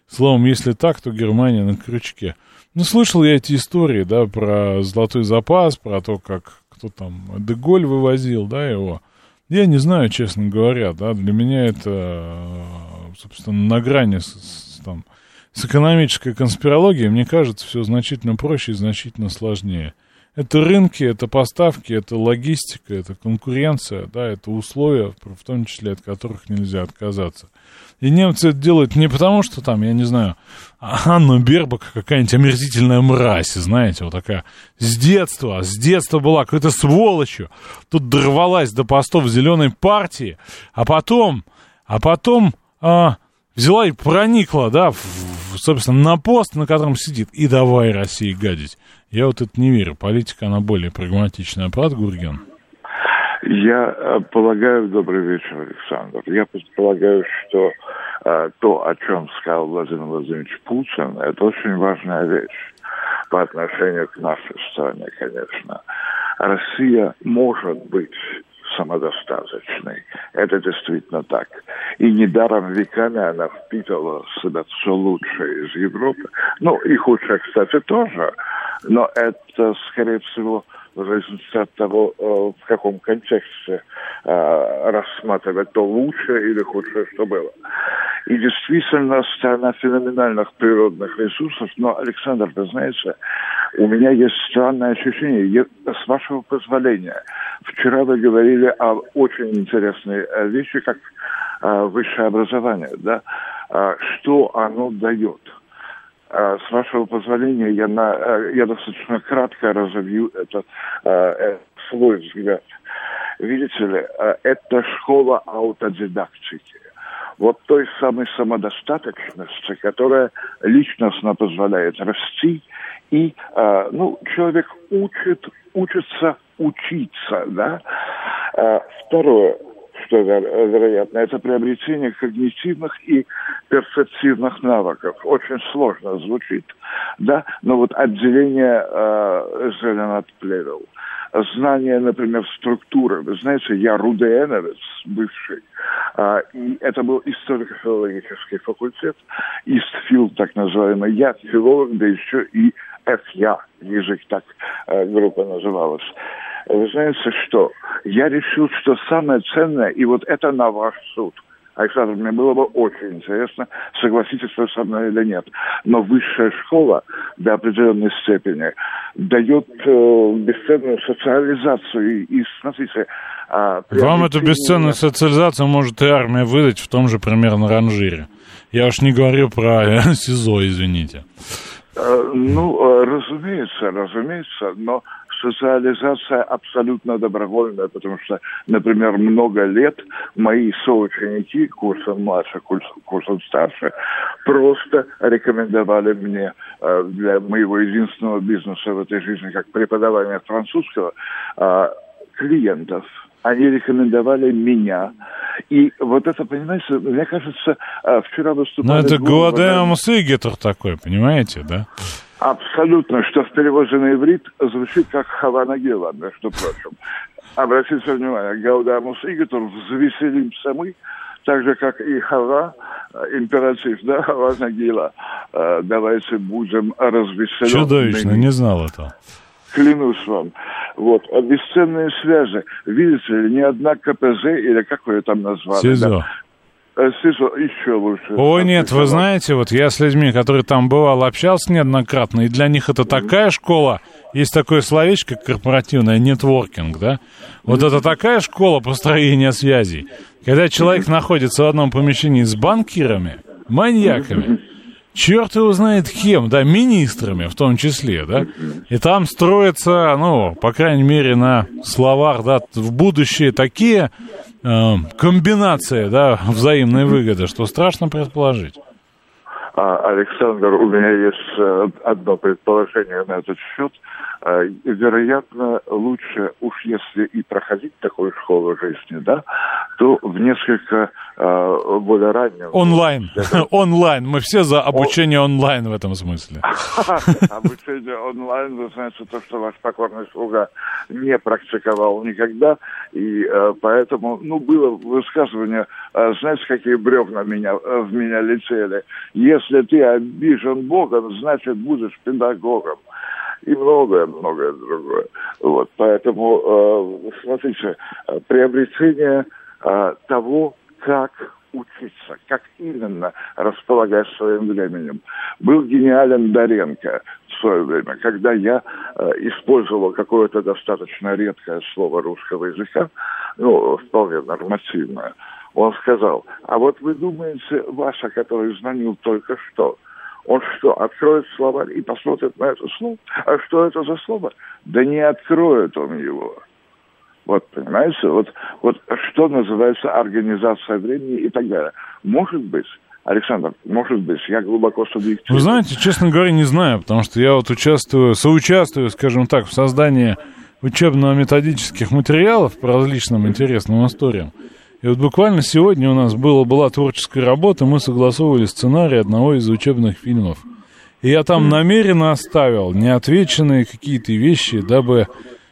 Speaker 1: Словом, если так, то Германия на крючке. Ну, слышал я эти истории, да, про золотой запас, про то, как кто там, Деголь вывозил, да, его. Я не знаю, честно говоря, да, для меня это, собственно, на грани с, с, там, с экономической конспирологией, мне кажется, все значительно проще и значительно сложнее. Это рынки, это поставки, это логистика, это конкуренция, да, это условия, в том числе от которых нельзя отказаться. И немцы это делают не потому, что там, я не знаю, Анна Бербак какая-нибудь омерзительная мразь, знаете, вот такая. С детства, с детства была какой-то сволочью. Тут дорвалась до постов зеленой партии, а потом, а потом а, взяла и проникла, да, в, собственно, на пост, на котором сидит, и давай России гадить. Я вот это не верю. Политика, она более прагматичная. Правда, Гурген?
Speaker 5: Я э, полагаю, добрый вечер, Александр. Я предполагаю, что э, то, о чем сказал Владимир Владимирович Путин, это очень важная вещь по отношению к нашей стране, конечно. Россия может быть самодостаточной. Это действительно так. И недаром веками она впитывала в себя все лучшее из Европы. Ну, и худшее, кстати, тоже. Но это, скорее всего, в зависимости от того, э, в каком контексте э, рассматривать то лучшее или худшее, что было. И действительно, страна феноменальных природных ресурсов, но, Александр, вы знаете, у меня есть странное ощущение, я, с вашего позволения. Вчера вы говорили о очень интересной э, вещи, как высшее образование, да, что оно дает – с вашего позволения, я, на, э, я достаточно кратко разовью этот, э, свой взгляд. Видите ли, э, это школа аутодидактики. Вот той самой самодостаточности, которая личностно позволяет расти, и ну, человек учит, учится учиться. Да? Второе что вероятно, это приобретение когнитивных и перцептивных навыков. Очень сложно звучит, да, но вот отделение э, зелен от плевел. Знание, например, структуры. Вы знаете, я руденовец бывший, э, и это был историко-филологический факультет, ИСТФИЛ так называемый. Я филолог, да еще и ФЯ, язык так э, группа называлась. Вы знаете что? Я решил, что самое ценное, и вот это на ваш суд. Александр, мне было бы очень интересно, согласитесь вы со мной или нет. Но высшая школа до определенной степени дает э, бесценную социализацию. И, и смотрите...
Speaker 1: А, Вам эту бесценную социализацию может и армия выдать в том же примерно ранжире. Я уж не говорю про [LAUGHS] СИЗО, извините.
Speaker 5: Э, ну, э, разумеется, разумеется, но социализация абсолютно добровольная, потому что, например, много лет мои соученики, курсом младше, курсом старше, просто рекомендовали мне э, для моего единственного бизнеса в этой жизни, как преподавание французского, э, клиентов. Они рекомендовали меня. И вот это, понимаете, мне кажется, э, вчера выступали...
Speaker 1: Ну, это Гуадеам Сигетер такой, понимаете, да?
Speaker 5: Абсолютно, что в переводе на иврит звучит как Хавана Гела, между прочим. Обратите внимание, Гаудамус Игитур, взвеселимся мы, так же, как и Хава, э, императив, да, Хавана Гела. Э, давайте будем развеселены.
Speaker 1: Чудовищно, не знал этого.
Speaker 5: Клянусь вам. Вот. Бесценные связи. Видите ли, ни одна КПЗ, или как вы там назвали?
Speaker 1: СИЗО. Да,
Speaker 5: Э, еще лучше.
Speaker 1: Ой, нет, вы знаете, вот я с людьми, которые там бывал, общался неоднократно, и для них это такая школа, есть такое словечко корпоративное, нетворкинг, да? Вот это такая школа построения связей. Когда человек находится в одном помещении с банкирами, маньяками, [LAUGHS] черт его знает кем, да, министрами в том числе, да, и там строятся, ну, по крайней мере, на словах, да, в будущее такие э, комбинация, да, взаимной выгоды, что страшно предположить.
Speaker 5: А, Александр, у меня есть э, одно предположение на этот счет. Э, вероятно, лучше уж если и проходить такую школу жизни, да, то в несколько э, более раннем...
Speaker 1: Онлайн. [LAUGHS] онлайн. Мы все за обучение онлайн в этом смысле. [LAUGHS]
Speaker 5: Обучение [LAUGHS] онлайн, вы знаете, то, что ваш покорный слуга не практиковал никогда, и э, поэтому, ну, было высказывание, э, знаете, какие бревна меня, э, в меня летели. Если ты обижен Богом, значит, будешь педагогом и многое-многое другое. Вот, поэтому, э, смотрите, приобретение э, того, как учиться, как именно располагать своим временем. Был гениален Доренко в свое время, когда я э, использовал какое-то достаточно редкое слово русского языка, ну, вполне нормативное, он сказал, а вот вы думаете, Ваша, который звонил только что, он что, откроет словарь и посмотрит на это слово? А что это за слово? Да не откроет он его. Вот, понимаете, вот, вот что называется организация времени и так далее. Может быть, Александр, может быть, я глубоко субъективен.
Speaker 1: Вы знаете, честно говоря, не знаю, потому что я вот участвую, соучаствую, скажем так, в создании учебно-методических материалов по различным интересным историям. И вот буквально сегодня у нас было, была творческая работа, мы согласовывали сценарий одного из учебных фильмов. И я там намеренно оставил неотвеченные какие-то вещи, дабы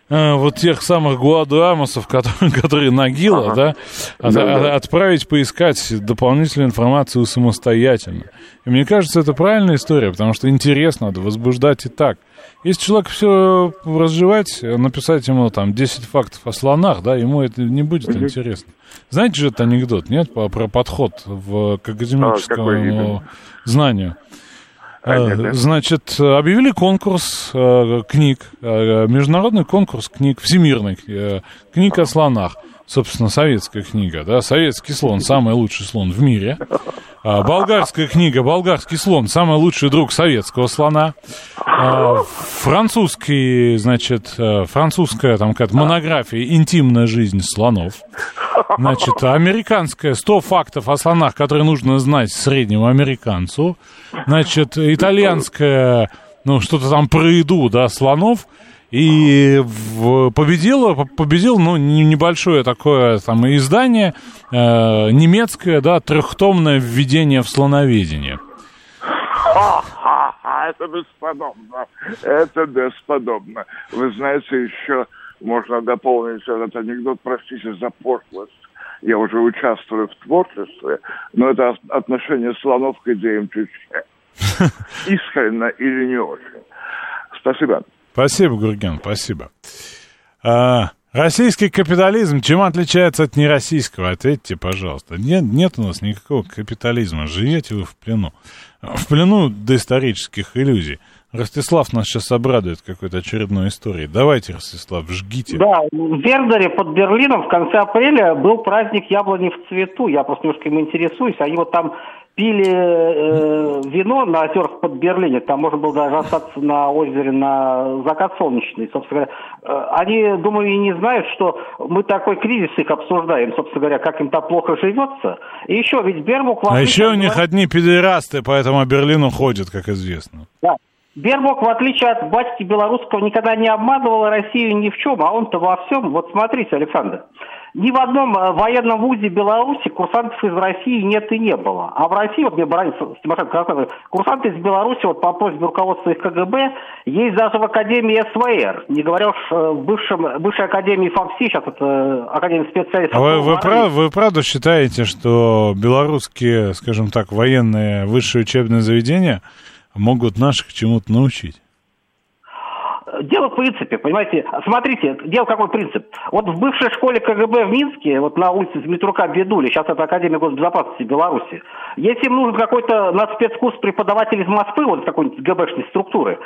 Speaker 1: вот тех самых гуадуамосов, которые, [LAUGHS] которые Нагила, ага. да, от, да, да, отправить поискать дополнительную информацию самостоятельно. И мне кажется, это правильная история, потому что интересно, надо возбуждать и так. Если человек все разжевать, написать ему там 10 фактов о слонах, да, ему это не будет угу. интересно. Знаете же этот анекдот, нет, про, про подход в, к академическому а, знанию? А, значит, объявили конкурс э, книг, э, международный конкурс книг, всемирный, э, книг о слонах. Собственно, советская книга, да, советский слон, самый лучший слон в мире. А, болгарская книга «Болгарский слон», самый лучший друг советского слона. А, французский, значит, э, французская там какая-то монография «Интимная жизнь слонов». Значит, американская «100 фактов о слонах, которые нужно знать среднему американцу». Значит, итальянская, ну, что-то там про еду, да, слонов – и в, победило, победил, ну, небольшое такое там издание, э, немецкое, да, трехтомное введение в слоноведение.
Speaker 5: Это бесподобно. Это бесподобно. Вы знаете, еще можно дополнить этот анекдот, простите за пошлость. Я уже участвую в творчестве, но это отношение слонов к идеям Чечне. [LAUGHS] Искренно или не очень. Спасибо.
Speaker 1: Спасибо, Гурген, спасибо. А, российский капитализм чем отличается от нероссийского? Ответьте, пожалуйста. Нет, нет у нас никакого капитализма. Живете вы в плену. В плену доисторических иллюзий. Ростислав нас сейчас обрадует какой-то очередной историей. Давайте, Ростислав, жгите.
Speaker 6: Да, в Вердере под Берлином в конце апреля был праздник яблони в цвету. Я просто немножко им интересуюсь. Они вот там пили э, вино на озерах под Берлине, там можно было даже остаться на озере на закат солнечный, собственно говоря. Э, они, думаю, и не знают, что мы такой кризис их обсуждаем, собственно говоря, как им так плохо живется. И еще, ведь Бербук...
Speaker 1: А еще у них одни педерасты, поэтому Берлину ходят, как известно.
Speaker 6: Да. Бербок, в отличие от батьки белорусского, никогда не обманывал Россию ни в чем, а он-то во всем. Вот смотрите, Александр, ни в одном э, военном вузе Беларуси курсантов из России нет и не было. А в России, вот мне бранец Тимошенко курсанты из Беларуси вот по просьбе руководства их КГБ есть даже в Академии СВР. Не говоря уж э, в бывшем, бывшей Академии ФАМСИ, сейчас это Академия специалистов.
Speaker 1: А вы, вы, прав, вы правда считаете, что белорусские, скажем так, военные высшие учебные заведения могут наших чему-то научить?
Speaker 6: Дело в принципе, понимаете. Смотрите, дело какой принцип. Вот в бывшей школе КГБ в Минске, вот на улице Дмитрука Бедули, сейчас это Академия госбезопасности Беларуси, если им нужен какой-то на спецкурс преподаватель из Москвы, вот какой-нибудь ГБшной структуры,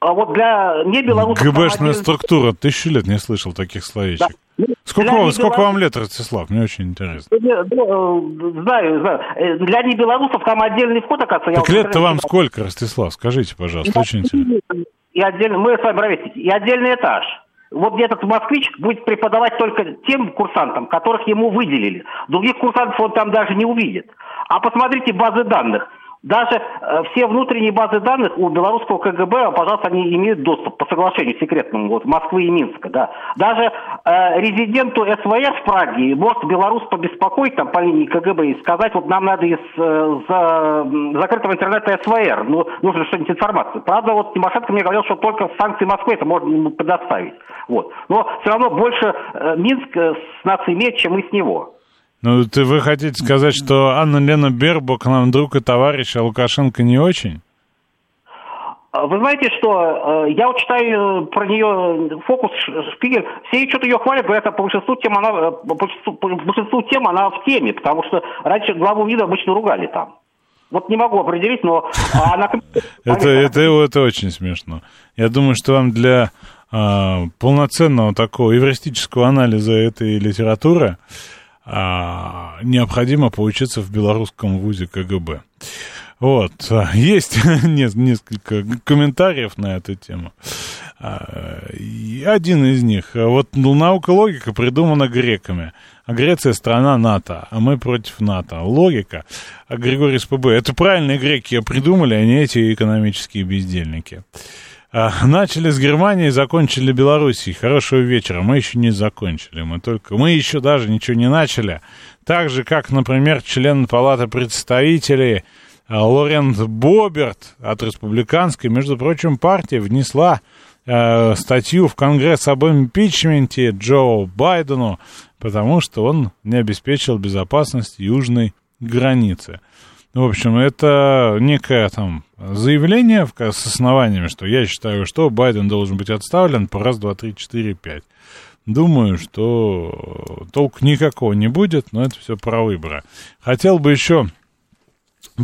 Speaker 6: а вот для не белорусов...
Speaker 1: ГБшная один... структура, тысячу лет не слышал таких словечек. Да. Сколько, вам, сколько вам лет, Ростислав? Мне очень интересно.
Speaker 6: Ну, знаю, знаю. Э, для небелорусов там отдельный вход, оказывается.
Speaker 1: Так лет-то вам сколько, Ростислав? Скажите, пожалуйста, очень интересно
Speaker 6: и отдельный, мы с вами ровесники, и отдельный этаж. Вот этот москвич будет преподавать только тем курсантам, которых ему выделили. Других курсантов он там даже не увидит. А посмотрите базы данных. Даже э, все внутренние базы данных у белорусского КГБ, пожалуйста, они имеют доступ по соглашению секретному вот, Москвы и Минска. Да. Даже э, резиденту СВР в Праге может белорус побеспокоить там по линии КГБ и сказать, вот нам надо из э, за, закрытого интернета СВР, ну, нужно что-нибудь информацию. Правда, вот Тимошенко мне говорил, что только с санкций Москвы это можно ему предоставить. Вот. Но все равно больше э, Минск э, с нас имеет, чем мы с него.
Speaker 1: Ну, ты, вы хотите сказать, что Анна Лена Бербок нам друг и товарищ, а Лукашенко не очень?
Speaker 6: А вы знаете, что э, я вот читаю про нее фокус Шпигель, все что-то ее хвалят, говорят, а по большинству тем она э, по большинству, по большинству тем она в теме, потому что раньше главу вида обычно ругали там. Вот не могу определить, но она... [LAUGHS]
Speaker 1: это, это, это очень смешно. Я думаю, что вам для а, полноценного такого эвристического анализа этой литературы а, необходимо поучиться в белорусском вузе КГБ. Вот, есть [LAUGHS] несколько комментариев на эту тему. А, и один из них. Вот наука логика придумана греками. А Греция страна НАТО, а мы против НАТО. Логика. А Григорий СПБ. Это правильные греки придумали, а не эти экономические бездельники. А, начали с Германии, закончили Белоруссией. Хорошего вечера. Мы еще не закончили. Мы только... Мы еще даже ничего не начали. Так же, как, например, член Палаты представителей а, Лорент Боберт от республиканской, между прочим, партии внесла э, статью в Конгресс об импичменте Джо Байдену, потому что он не обеспечил безопасность южной границы. В общем, это некое там заявление с основаниями, что я считаю, что Байден должен быть отставлен по раз, два, три, четыре, пять. Думаю, что толку никакого не будет, но это все про выборы. Хотел бы еще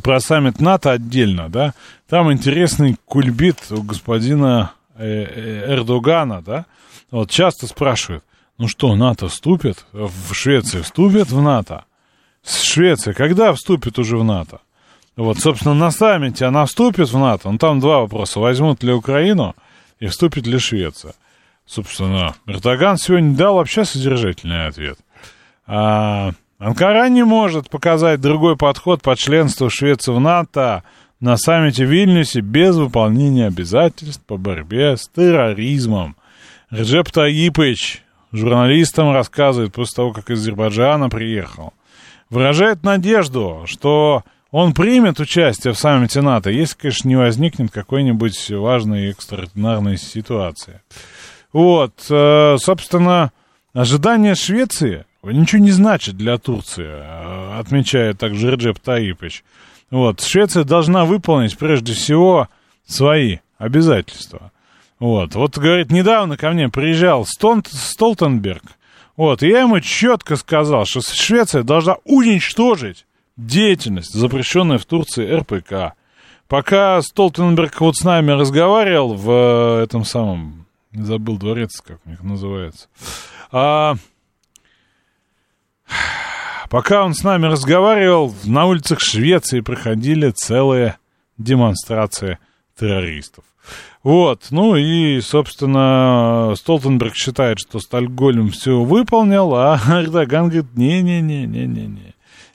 Speaker 1: про саммит НАТО отдельно, да. Там интересный кульбит у господина э, э, Эрдогана, да. Вот часто спрашивают, ну что, НАТО вступит, в Швеции вступит в НАТО? Швеция когда вступит уже в НАТО? Вот, собственно, на саммите она вступит в НАТО, ну там два вопроса. Возьмут ли Украину и вступит ли Швеция? Собственно, Эрдоган сегодня дал вообще содержательный ответ. А Анкара не может показать другой подход по членству Швеции в НАТО на саммите в Вильнюсе без выполнения обязательств по борьбе с терроризмом. Реджеп Таипыч журналистам рассказывает после того, как из Азербайджана приехал – выражает надежду, что он примет участие в саммите НАТО, если, конечно, не возникнет какой-нибудь важной экстраординарной ситуации. Вот, э, собственно, ожидание Швеции ничего не значит для Турции, э, отмечает также Реджеп Таипыч. Вот, Швеция должна выполнить прежде всего свои обязательства. Вот, вот, говорит, недавно ко мне приезжал Стон, Столтенберг, вот, и я ему четко сказал, что Швеция должна уничтожить деятельность, запрещенная в Турции РПК. Пока Столтенберг вот с нами разговаривал в э, этом самом, забыл дворец, как у них называется, а, пока он с нами разговаривал, на улицах Швеции проходили целые демонстрации террористов. Вот, ну и, собственно, Столтенберг считает, что Стальгольм все выполнил, а [LAUGHS] Эрдоган говорит, не-не-не-не-не-не.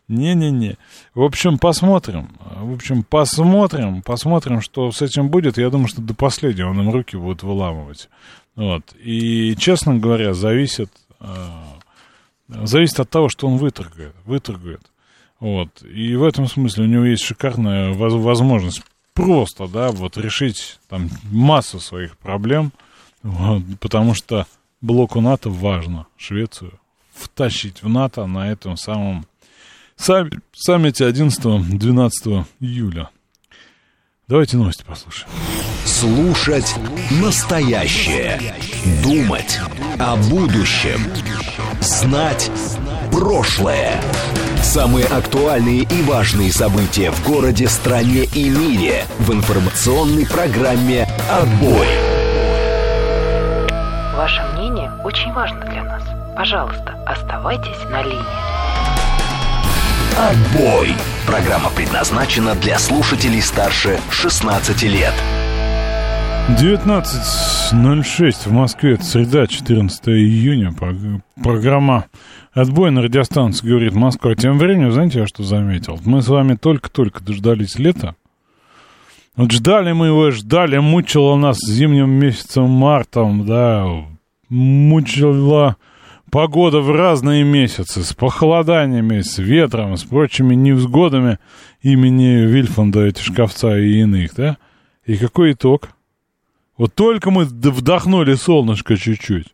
Speaker 1: Не-не-не. В общем, посмотрим. В общем, посмотрим. Посмотрим, что с этим будет. Я думаю, что до последнего он им руки будет выламывать. Вот. И, честно говоря, зависит, э, зависит от того, что он выторгает. выторгает. Вот. И в этом смысле у него есть шикарная возможность просто, да, вот решить там массу своих проблем, вот, потому что блоку НАТО важно Швецию втащить в НАТО на этом самом сам, саммите 11-12 июля. Давайте новости послушаем.
Speaker 3: Слушать настоящее. Думать о будущем. Знать прошлое. Самые актуальные и важные события в городе, стране и мире в информационной программе «Отбой».
Speaker 7: Ваше мнение очень важно для нас. Пожалуйста, оставайтесь на линии.
Speaker 3: «Отбой». Программа предназначена для слушателей старше 16 лет.
Speaker 1: 19.06 в Москве, среда, 14 июня. Программа «Отбой» на радиостанции говорит Москва. Тем временем, знаете, я что заметил? Мы с вами только-только дождались лета. Вот ждали мы его, ждали, мучило нас зимним месяцем мартом, да, мучила погода в разные месяцы, с похолоданиями, с ветром, с прочими невзгодами имени Вильфанда, Тишковца и иных, да? И какой итог? Вот только мы вдохнули солнышко чуть-чуть.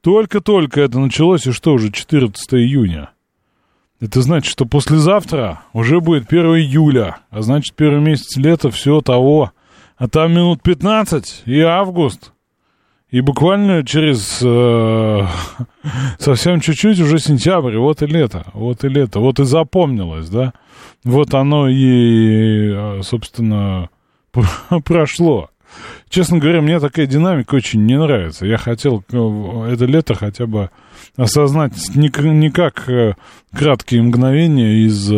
Speaker 1: Только-только это началось, и что уже 14 июня. Это значит, что послезавтра уже будет 1 июля, а значит, первый месяц лета, все того. А там минут 15 и август. И буквально через э, [LAUGHS] совсем чуть-чуть уже сентябрь, вот и лето, вот и лето, вот и запомнилось, да. Вот оно и, э, собственно, [LAUGHS] прошло. Честно говоря, мне такая динамика очень не нравится. Я хотел э, это лето хотя бы осознать не, не как э, краткие мгновения из, [CLEARS THROAT]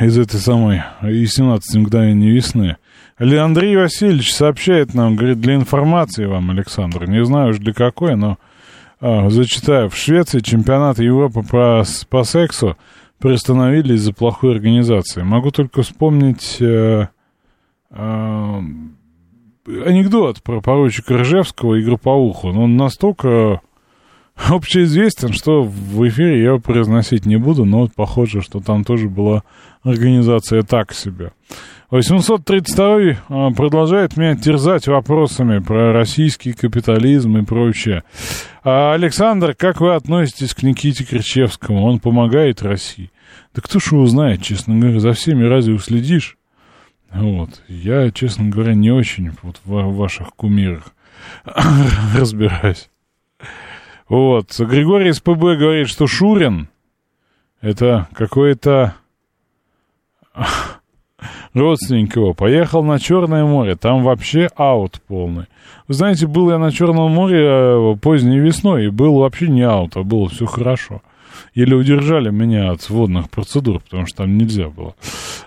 Speaker 1: из этой самой, из 17 мгновений весны. Андрей Васильевич сообщает нам, говорит, для информации вам, Александр, не знаю уж для какой, но а, зачитаю. В Швеции чемпионат Европы по, по сексу приостановили из-за плохой организации. Могу только вспомнить... Э, анекдот про поручика Ржевского и групповуху. Но он настолько общеизвестен, что в эфире я произносить не буду, но похоже, что там тоже была организация так себе. 832 а, продолжает меня терзать вопросами про российский капитализм и прочее. А, Александр, как вы относитесь к Никите Кричевскому? Он помогает России. Да кто ж его знает, честно говоря, за всеми разве уследишь? Вот. Я, честно говоря, не очень вот в ваших кумирах [COUGHS] разбираюсь. Вот. Григорий из ПБ говорит, что Шурин это какой-то [LAUGHS] родственник его. Поехал на Черное море, там вообще аут полный. Вы знаете, был я на Черном море э, поздней весной, и был вообще не аут, а было все хорошо еле удержали меня от водных процедур, потому что там нельзя было.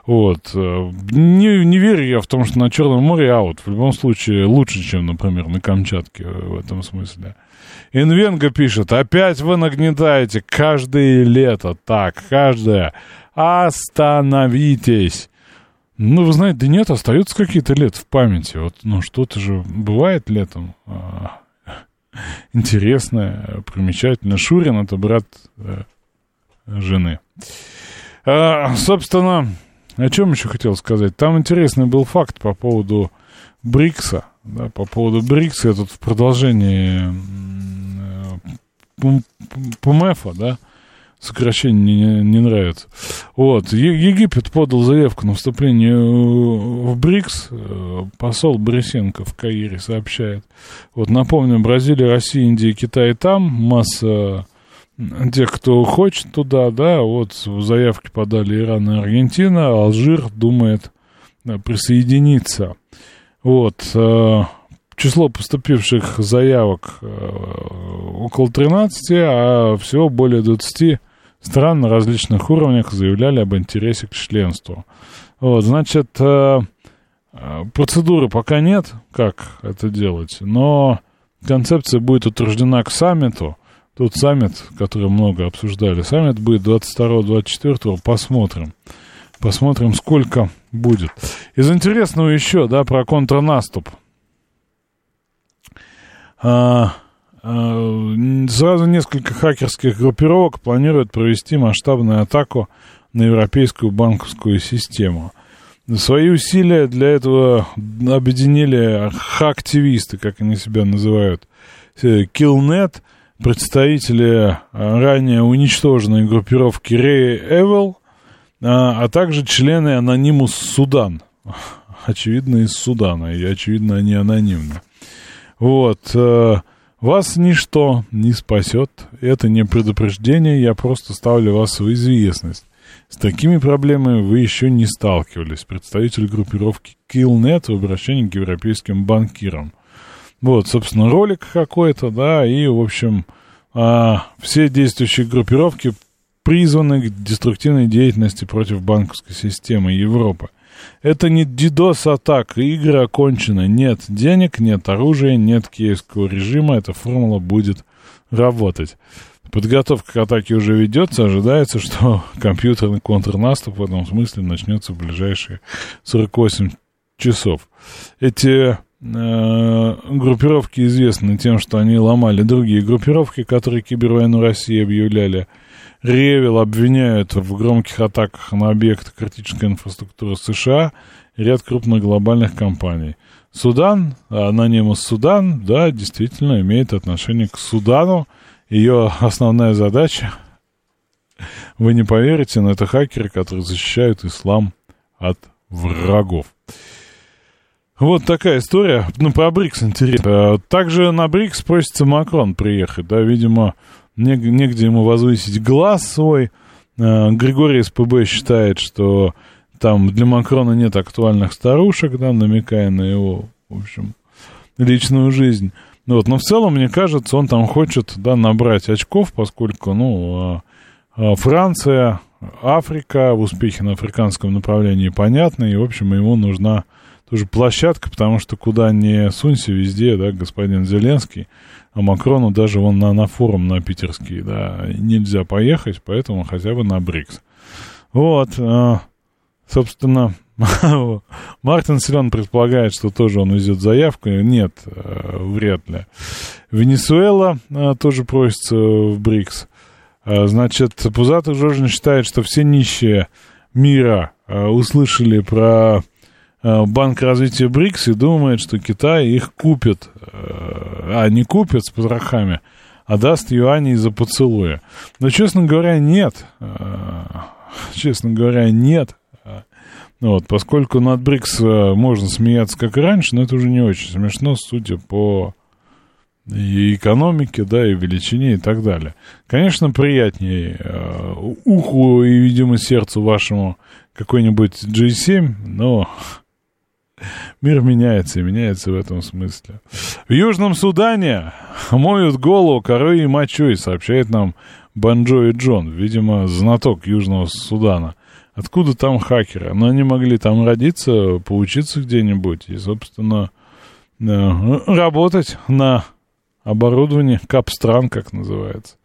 Speaker 1: Вот. Э, не, не верю я в том, что на Черном море аут. В любом случае лучше, чем, например, на Камчатке в этом смысле. Инвенга пишет, опять вы нагнетаете каждое лето. Так, каждое. Остановитесь. Ну, вы знаете, да нет, остаются какие-то лет в памяти. Вот, ну, что-то же бывает летом. А, [LAUGHS] интересное, примечательное. Шурин — это брат э, жены. А, собственно, о чем еще хотел сказать? Там интересный был факт по поводу БРИКСа. Да, по поводу БРИКСа, я тут в продолжении ПМФа, да, сокращение не, не нравится. Вот, Египет подал заявку на вступление в БРИКС, э, посол Борисенко в Каире сообщает. Вот, напомню, Бразилия, Россия, Индия, Китай там, масса тех, кто хочет туда, да, вот заявки подали Иран и Аргентина, Алжир думает присоединиться. Вот, э, число поступивших заявок э, около 13, а всего более 20 стран на различных уровнях заявляли об интересе к членству. Вот, значит, э, процедуры пока нет, как это делать, но концепция будет утверждена к саммиту, Тут саммит, который много обсуждали, саммит будет 22-24, посмотрим. Посмотрим, сколько будет. Из интересного еще, да, про контрнаступ. А, а, сразу несколько хакерских группировок планируют провести масштабную атаку на европейскую банковскую систему. Свои усилия для этого объединили хактивисты, как они себя называют, Killnet – представители а, ранее уничтоженной группировки Рей Эвел, а, а также члены Анонимус Судан. [LAUGHS] Очевидно, из Судана, и очевидно, они анонимны. Вот. Э, вас ничто не спасет. Это не предупреждение, я просто ставлю вас в известность. С такими проблемами вы еще не сталкивались. Представитель группировки Killnet в обращении к европейским банкирам. Вот, собственно, ролик какой-то, да, и, в общем, а, все действующие группировки призваны к деструктивной деятельности против банковской системы Европы. Это не DDoS-атак, игры окончены. Нет денег, нет оружия, нет киевского режима. Эта формула будет работать. Подготовка к атаке уже ведется. Ожидается, что [LAUGHS] компьютерный контрнаступ в этом смысле начнется в ближайшие 48 часов. Эти группировки известны тем, что они ломали другие группировки, которые кибервойну России объявляли. Ревел обвиняют в громких атаках на объекты критической инфраструктуры США и ряд крупных глобальных компаний. Судан, анонимус Судан, да, действительно имеет отношение к Судану. Ее основная задача, вы не поверите, но это хакеры, которые защищают ислам от врагов. Вот такая история. Ну, про БРИКС интересно. Также на БРИКС просится Макрон приехать, да, видимо, негде ему возвысить глаз свой. Э, Григорий СПБ считает, что там для Макрона нет актуальных старушек, да, намекая на его, в общем, личную жизнь. Ну вот, но в целом, мне кажется, он там хочет, да, набрать очков, поскольку, ну, а, а Франция, Африка, в успехе на африканском направлении понятны, и, в общем, ему нужна тоже площадка, потому что куда ни сунься, везде, да, господин Зеленский, а Макрону даже вон на, на форум на питерский, да, нельзя поехать, поэтому хотя бы на БРИКС. Вот, а, собственно, [LAUGHS] Мартин Силен предполагает, что тоже он везет заявку. Нет, а, вряд ли. Венесуэла а, тоже просится в БРИКС. Значит, Пузатый Жоржин считает, что все нищие мира услышали про Банк развития БРИКС и думает, что Китай их купит а не купит с потрохами, а даст юани за поцелуя. Но, честно говоря, нет. А, честно говоря, нет. Вот, поскольку над БРИКС э, можно смеяться как раньше, но это уже не очень смешно, судя по и экономике, да, и величине и так далее. Конечно, приятнее э, уху и, видимо, сердцу вашему какой-нибудь G7, но [LAUGHS] Мир меняется и меняется в этом смысле. В Южном Судане моют голову корой и мочой, сообщает нам Банджо и Джон, видимо, знаток Южного Судана. Откуда там хакеры? Но они могли там родиться, поучиться где-нибудь и, собственно, э, работать на оборудовании Капстран, как называется.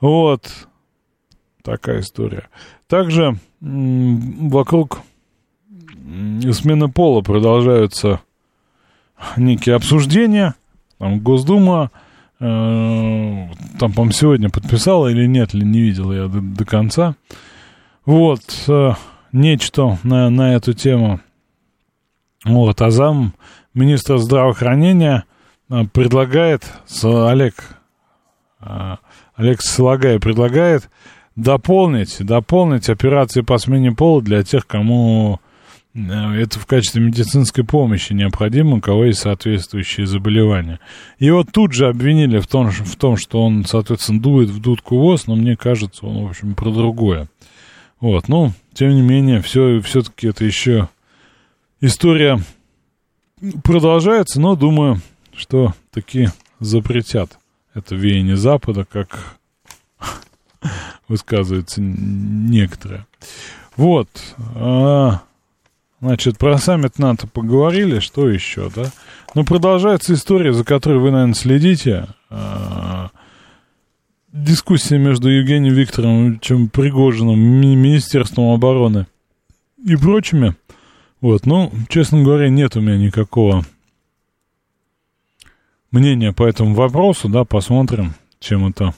Speaker 1: Вот. Такая история. Также вокруг смены пола продолжаются некие обсуждения. Там Госдума, э, там, по-моему, сегодня подписала или нет, или не видел я до, до конца. Вот, э, нечто на, на эту тему. Вот, а зам министра здравоохранения э, предлагает, Олег, Олег Слагай предлагает дополнить, дополнить операции по смене пола для тех, кому это в качестве медицинской помощи необходимо, у кого есть соответствующие заболевания. Его тут же обвинили в том, в том, что он, соответственно, дует в дудку ВОЗ, но мне кажется, он, в общем, про другое. Вот, ну, тем не менее, все, все-таки это еще история продолжается, но думаю, что таки запретят это веяние Запада, как [LAUGHS] высказываются некоторые. Вот. А, Значит, про саммит НАТО поговорили, что еще, да? Ну, продолжается история, за которой вы, наверное, следите. А, дискуссия между Евгением Викторовичем Пригожиным, Министерством обороны и прочими. Вот, ну, честно говоря, нет у меня никакого мнения по этому вопросу, да, посмотрим, чем это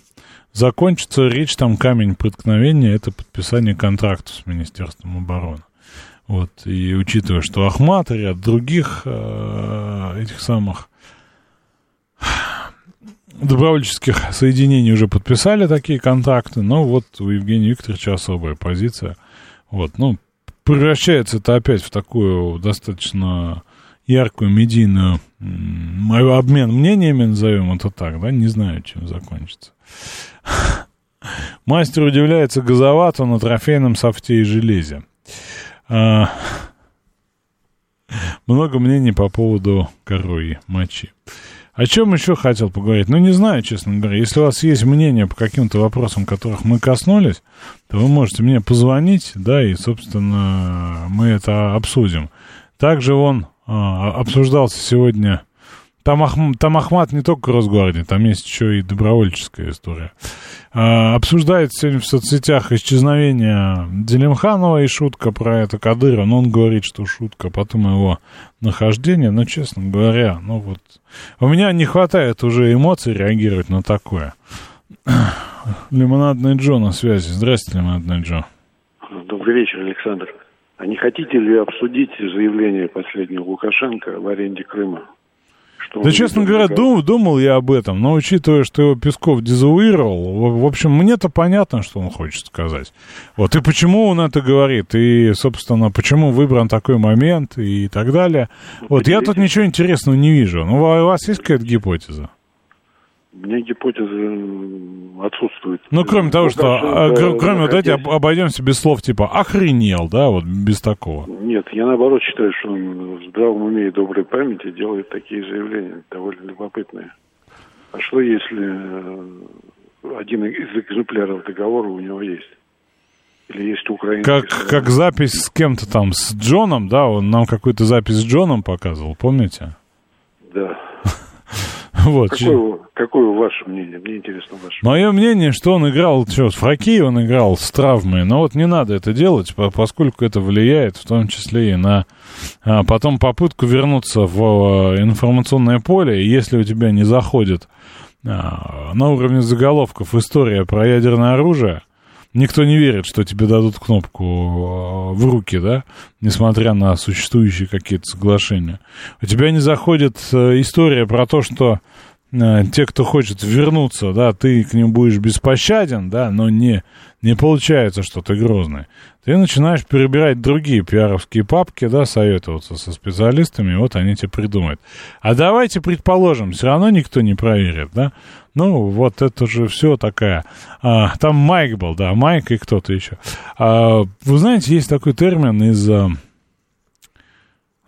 Speaker 1: закончится. Речь там камень преткновения, это подписание контракта с Министерством обороны. Вот, и учитывая, что Ахмат и ряд других э, этих самых добровольческих соединений уже подписали такие контракты, но вот у Евгения Викторовича особая позиция. Вот, ну, превращается это опять в такую достаточно яркую медийную обмен мнениями, назовем это так, да, не знаю, чем закончится. Мастер удивляется газовату на трофейном софте и железе. А, [LAUGHS] много мнений по поводу коровьей мочи. О чем еще хотел поговорить? Ну, не знаю, честно говоря. Если у вас есть мнение по каким-то вопросам, которых мы коснулись, то вы можете мне позвонить, да, и, собственно, мы это обсудим. Также он а, обсуждался сегодня там, Ахм, там Ахмат не только Росгвардия, там есть еще и добровольческая история. А, обсуждается сегодня в соцсетях исчезновение Делимханова и шутка про это Кадыра. Но он говорит, что шутка, потом его нахождение. Но, честно говоря, ну вот... У меня не хватает уже эмоций реагировать на такое. [CLEARS THROAT] Лимонадный Джо на связи. Здравствуйте, Лимонадный Джо.
Speaker 8: Добрый вечер, Александр. А не хотите ли обсудить заявление последнего Лукашенко в аренде Крыма?
Speaker 1: Что да, честно говоря, дум, думал я об этом, но учитывая, что его Песков дезавуировал, в, в общем, мне-то понятно, что он хочет сказать. Вот, и почему он это говорит, и, собственно, почему выбран такой момент и так далее. Вот, я тут ничего интересного не вижу. Ну, у вас есть какая-то гипотеза?
Speaker 8: У меня гипотеза отсутствует.
Speaker 1: Ну, кроме того, что, а, кроме вот эти, обойдемся без слов типа «охренел», да, вот без такого.
Speaker 8: Нет, я наоборот считаю, что он в здравом уме и доброй памяти делает такие заявления, довольно любопытные. А что, если э, один из экземпляров договора у него есть? Или есть украинский?
Speaker 1: Как, как запись с кем-то там, с Джоном, да, он нам какую-то запись с Джоном показывал, помните?
Speaker 8: Да. [LAUGHS]
Speaker 1: Вот.
Speaker 8: Какое, какое ваше мнение? Мне интересно ваше.
Speaker 1: Мое мнение, что он играл, что, в хоккей он играл с травмой, но вот не надо это делать, поскольку это влияет в том числе и на а, потом попытку вернуться в а, информационное поле, если у тебя не заходит а, на уровне заголовков история про ядерное оружие, никто не верит, что тебе дадут кнопку э, в руки, да, несмотря на существующие какие-то соглашения. У тебя не заходит э, история про то, что те, кто хочет вернуться, да, ты к ним будешь беспощаден, да, но не, не получается, что ты грозный. Ты начинаешь перебирать другие пиаровские папки, да, советоваться со специалистами, вот они тебе придумают. А давайте предположим, все равно никто не проверит, да, ну, вот это же все такая... А, там Майк был, да, Майк и кто-то еще. А, вы знаете, есть такой термин из а,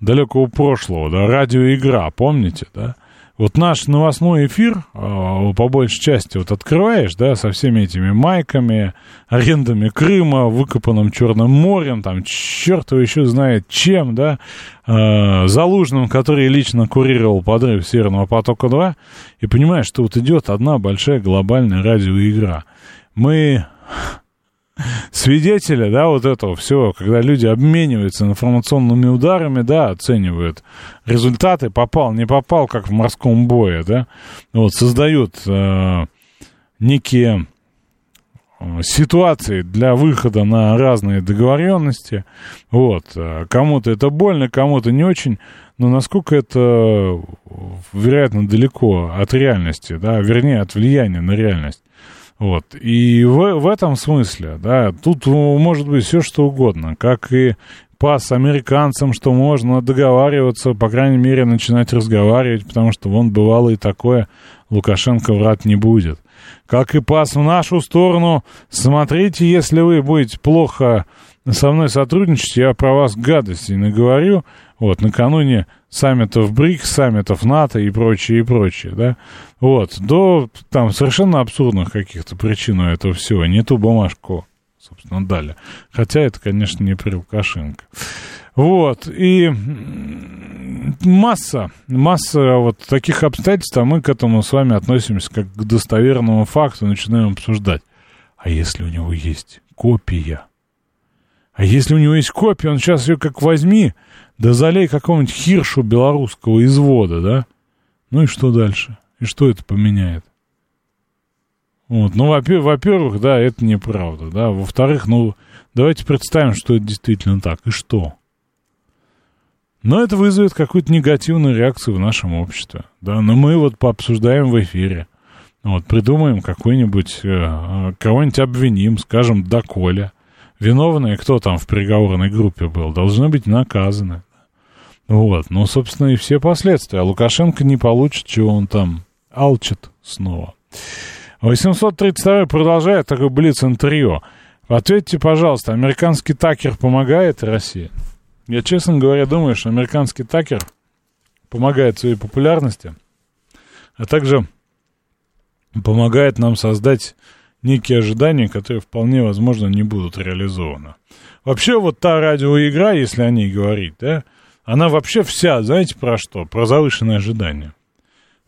Speaker 1: далекого прошлого, да, радиоигра, помните, да? Вот наш новостной эфир, а, по большей части, вот открываешь, да, со всеми этими майками, арендами Крыма, выкопанным Черным морем, там, черт его еще знает чем, да, э, Залужным, который лично курировал подрыв Северного потока-2, и понимаешь, что вот идет одна большая глобальная радиоигра. Мы свидетели, да, вот этого всего, когда люди обмениваются информационными ударами, да, оценивают результаты, попал, не попал, как в морском бое, да, вот, создают э, некие э, ситуации для выхода на разные договоренности, вот, э, кому-то это больно, кому-то не очень, но насколько это, вероятно, далеко от реальности, да, вернее, от влияния на реальность. Вот. И в, в этом смысле, да, тут может быть все что угодно, как и пас американцам, что можно договариваться, по крайней мере, начинать разговаривать, потому что вон бывало и такое, Лукашенко врат не будет. Как и пас в нашу сторону, смотрите, если вы будете плохо со мной сотрудничать, я про вас гадости наговорю, вот, накануне саммитов БРИКС, саммитов НАТО и прочее, и прочее, да, вот, до там совершенно абсурдных каких-то причин у этого всего, не ту бумажку, собственно, дали. Хотя это, конечно, не при Лукашенко. Вот, и масса, масса вот таких обстоятельств, а мы к этому с вами относимся как к достоверному факту, начинаем обсуждать. А если у него есть копия? А если у него есть копия, он сейчас ее как возьми, да залей какого-нибудь хиршу белорусского извода, да? Ну и что дальше? И что это поменяет? Вот, ну, во-первых, да, это неправда, да. Во-вторых, ну, давайте представим, что это действительно так. И что? Но это вызовет какую-то негативную реакцию в нашем обществе, да. Но мы вот пообсуждаем в эфире. Вот, придумаем какой-нибудь, э, кого-нибудь обвиним, скажем, доколе. Виновные, кто там в переговорной группе был, должны быть наказаны. Вот, ну, собственно, и все последствия. А Лукашенко не получит, чего он там алчит снова. 832 продолжает такой блиц-интервью. Ответьте, пожалуйста, американский такер помогает России? Я, честно говоря, думаю, что американский такер помогает своей популярности а также помогает нам создать некие ожидания, которые вполне возможно не будут реализованы. Вообще вот та радиоигра, если о ней говорить, да, она вообще вся, знаете, про что? Про завышенное ожидание.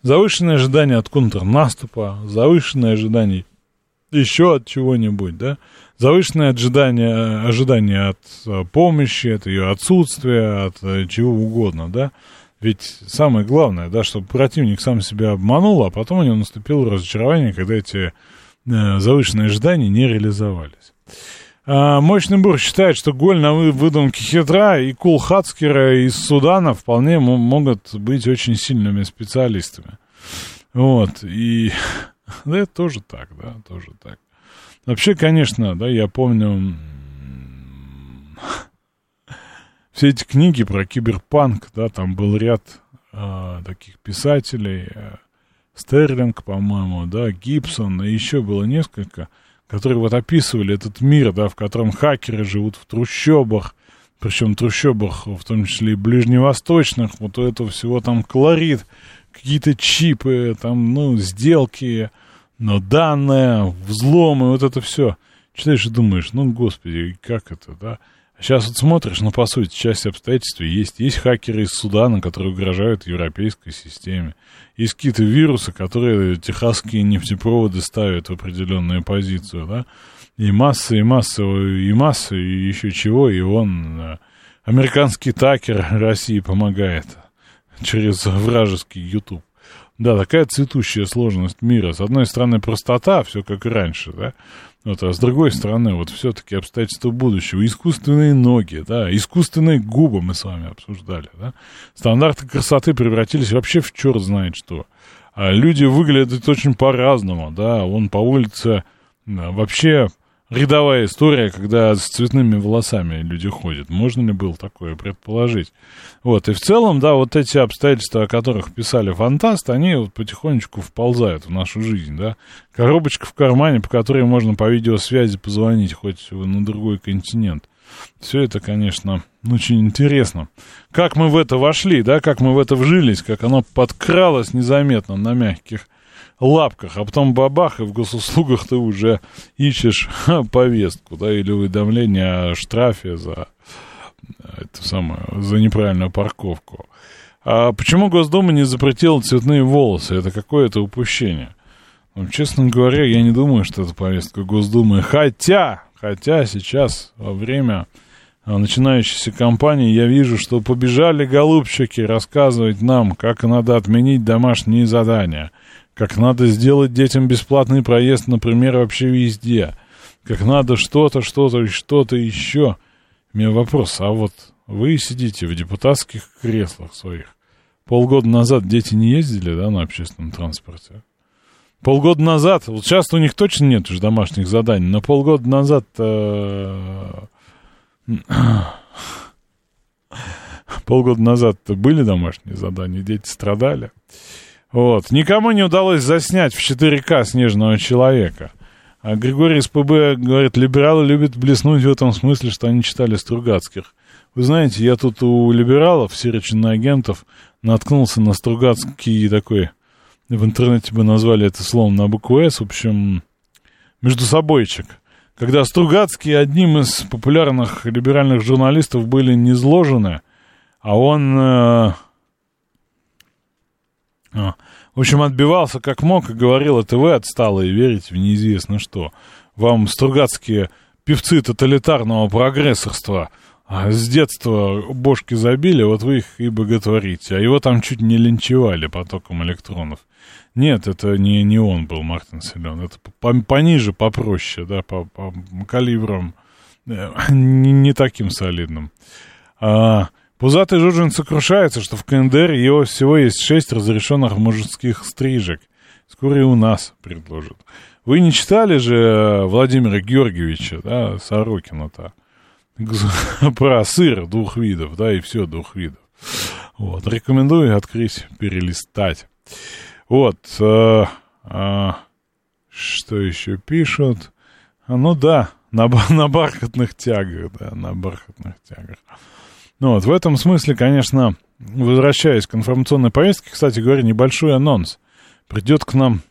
Speaker 1: Завышенное ожидание от контрнаступа, завышенное ожидание еще от чего-нибудь, да, завышенное ожидание, ожидание от э, помощи, от ее отсутствия, от э, чего угодно, да. Ведь самое главное, да, чтобы противник сам себя обманул, а потом у него наступило разочарование, когда эти э, завышенные ожидания не реализовались. А, Мощный Бур считает, что голь на выдумке хитра и Кул Хацкера из Судана вполне могут быть очень сильными специалистами. Вот, и [LAUGHS] да, это тоже так, да, тоже так. Вообще, конечно, да, я помню [LAUGHS] все эти книги про киберпанк, да, там был ряд э, таких писателей, э, Стерлинг, по-моему, да, Гибсон, и еще было несколько, которые вот описывали этот мир, да, в котором хакеры живут в трущобах, причем трущобах, в том числе и ближневосточных, вот у этого всего там колорит, какие-то чипы, там, ну, сделки, но данные, взломы, вот это все. Читаешь и думаешь, ну, господи, как это, да? Сейчас вот смотришь, ну, по сути, часть обстоятельств есть. Есть хакеры из Судана, которые угрожают европейской системе. Есть какие-то вирусы, которые техасские нефтепроводы ставят в определенную позицию, да? И масса, и масса, и масса, и еще чего, и он, э, американский такер России помогает через вражеский YouTube. Да, такая цветущая сложность мира. С одной стороны, простота, все как и раньше, да, вот, а с другой стороны, вот все-таки обстоятельства будущего. Искусственные ноги, да, искусственные губы мы с вами обсуждали, да. Стандарты красоты превратились вообще в черт знает что. А люди выглядят очень по-разному, да. Он по улице вообще рядовая история, когда с цветными волосами люди ходят. Можно ли было такое предположить? Вот, и в целом, да, вот эти обстоятельства, о которых писали фантасты, они вот потихонечку вползают в нашу жизнь, да. Коробочка в кармане, по которой можно по видеосвязи позвонить хоть на другой континент. Все это, конечно, очень интересно. Как мы в это вошли, да, как мы в это вжились, как оно подкралось незаметно на мягких лапках, а потом бабах, и в госуслугах ты уже ищешь [LAUGHS] повестку, да, или уведомление о штрафе за это самое, за неправильную парковку. А почему Госдума не запретила цветные волосы? Это какое-то упущение. Ну, честно говоря, я не думаю, что это повестка Госдумы. Хотя, хотя сейчас во время а, начинающейся кампании я вижу, что побежали голубчики рассказывать нам, как надо отменить домашние задания – как надо сделать детям бесплатный проезд, например, вообще везде, как надо что-то, что-то, что-то еще. У меня вопрос, а вот вы сидите в депутатских креслах своих. Полгода назад дети не ездили, да, на общественном транспорте? Полгода назад, вот сейчас у них точно нет уже домашних заданий, но полгода назад [CLEARS THROAT] полгода назад были домашние задания, дети страдали. Вот. Никому не удалось заснять в 4К снежного человека. А Григорий СПБ говорит, либералы любят блеснуть в этом смысле, что они читали Стругацких. Вы знаете, я тут у либералов, агентов наткнулся на Стругацкий такой, в интернете бы назвали это словом на букву «С», в общем, между собойчик. Когда Стругацкие одним из популярных либеральных журналистов были низложены, а он... А. В общем, отбивался как мог и говорил, это вы отстало и верите в неизвестно что. Вам стругацкие певцы тоталитарного прогрессорства а с детства бошки забили, вот вы их и боготворите. А его там чуть не линчевали потоком электронов. Нет, это не, не он был, Мартин Селен. Это по, пониже, попроще, да, по, по калибрам э, не, не таким солидным. А, Пузатый Жужин сокрушается, что в КНДР его всего есть шесть разрешенных мужских стрижек. Скоро и у нас предложат. Вы не читали же э, Владимира Георгиевича, да, Сорокина-то? [LAUGHS] Про сыр двух видов, да, и все двух видов. Вот, рекомендую открыть, перелистать. Вот, э, э, что еще пишут? А, ну да, на, [LAUGHS] на бархатных тягах, да, на бархатных тягах. Ну вот, в этом смысле, конечно, возвращаясь к информационной повестке, кстати говоря, небольшой анонс. придет к нам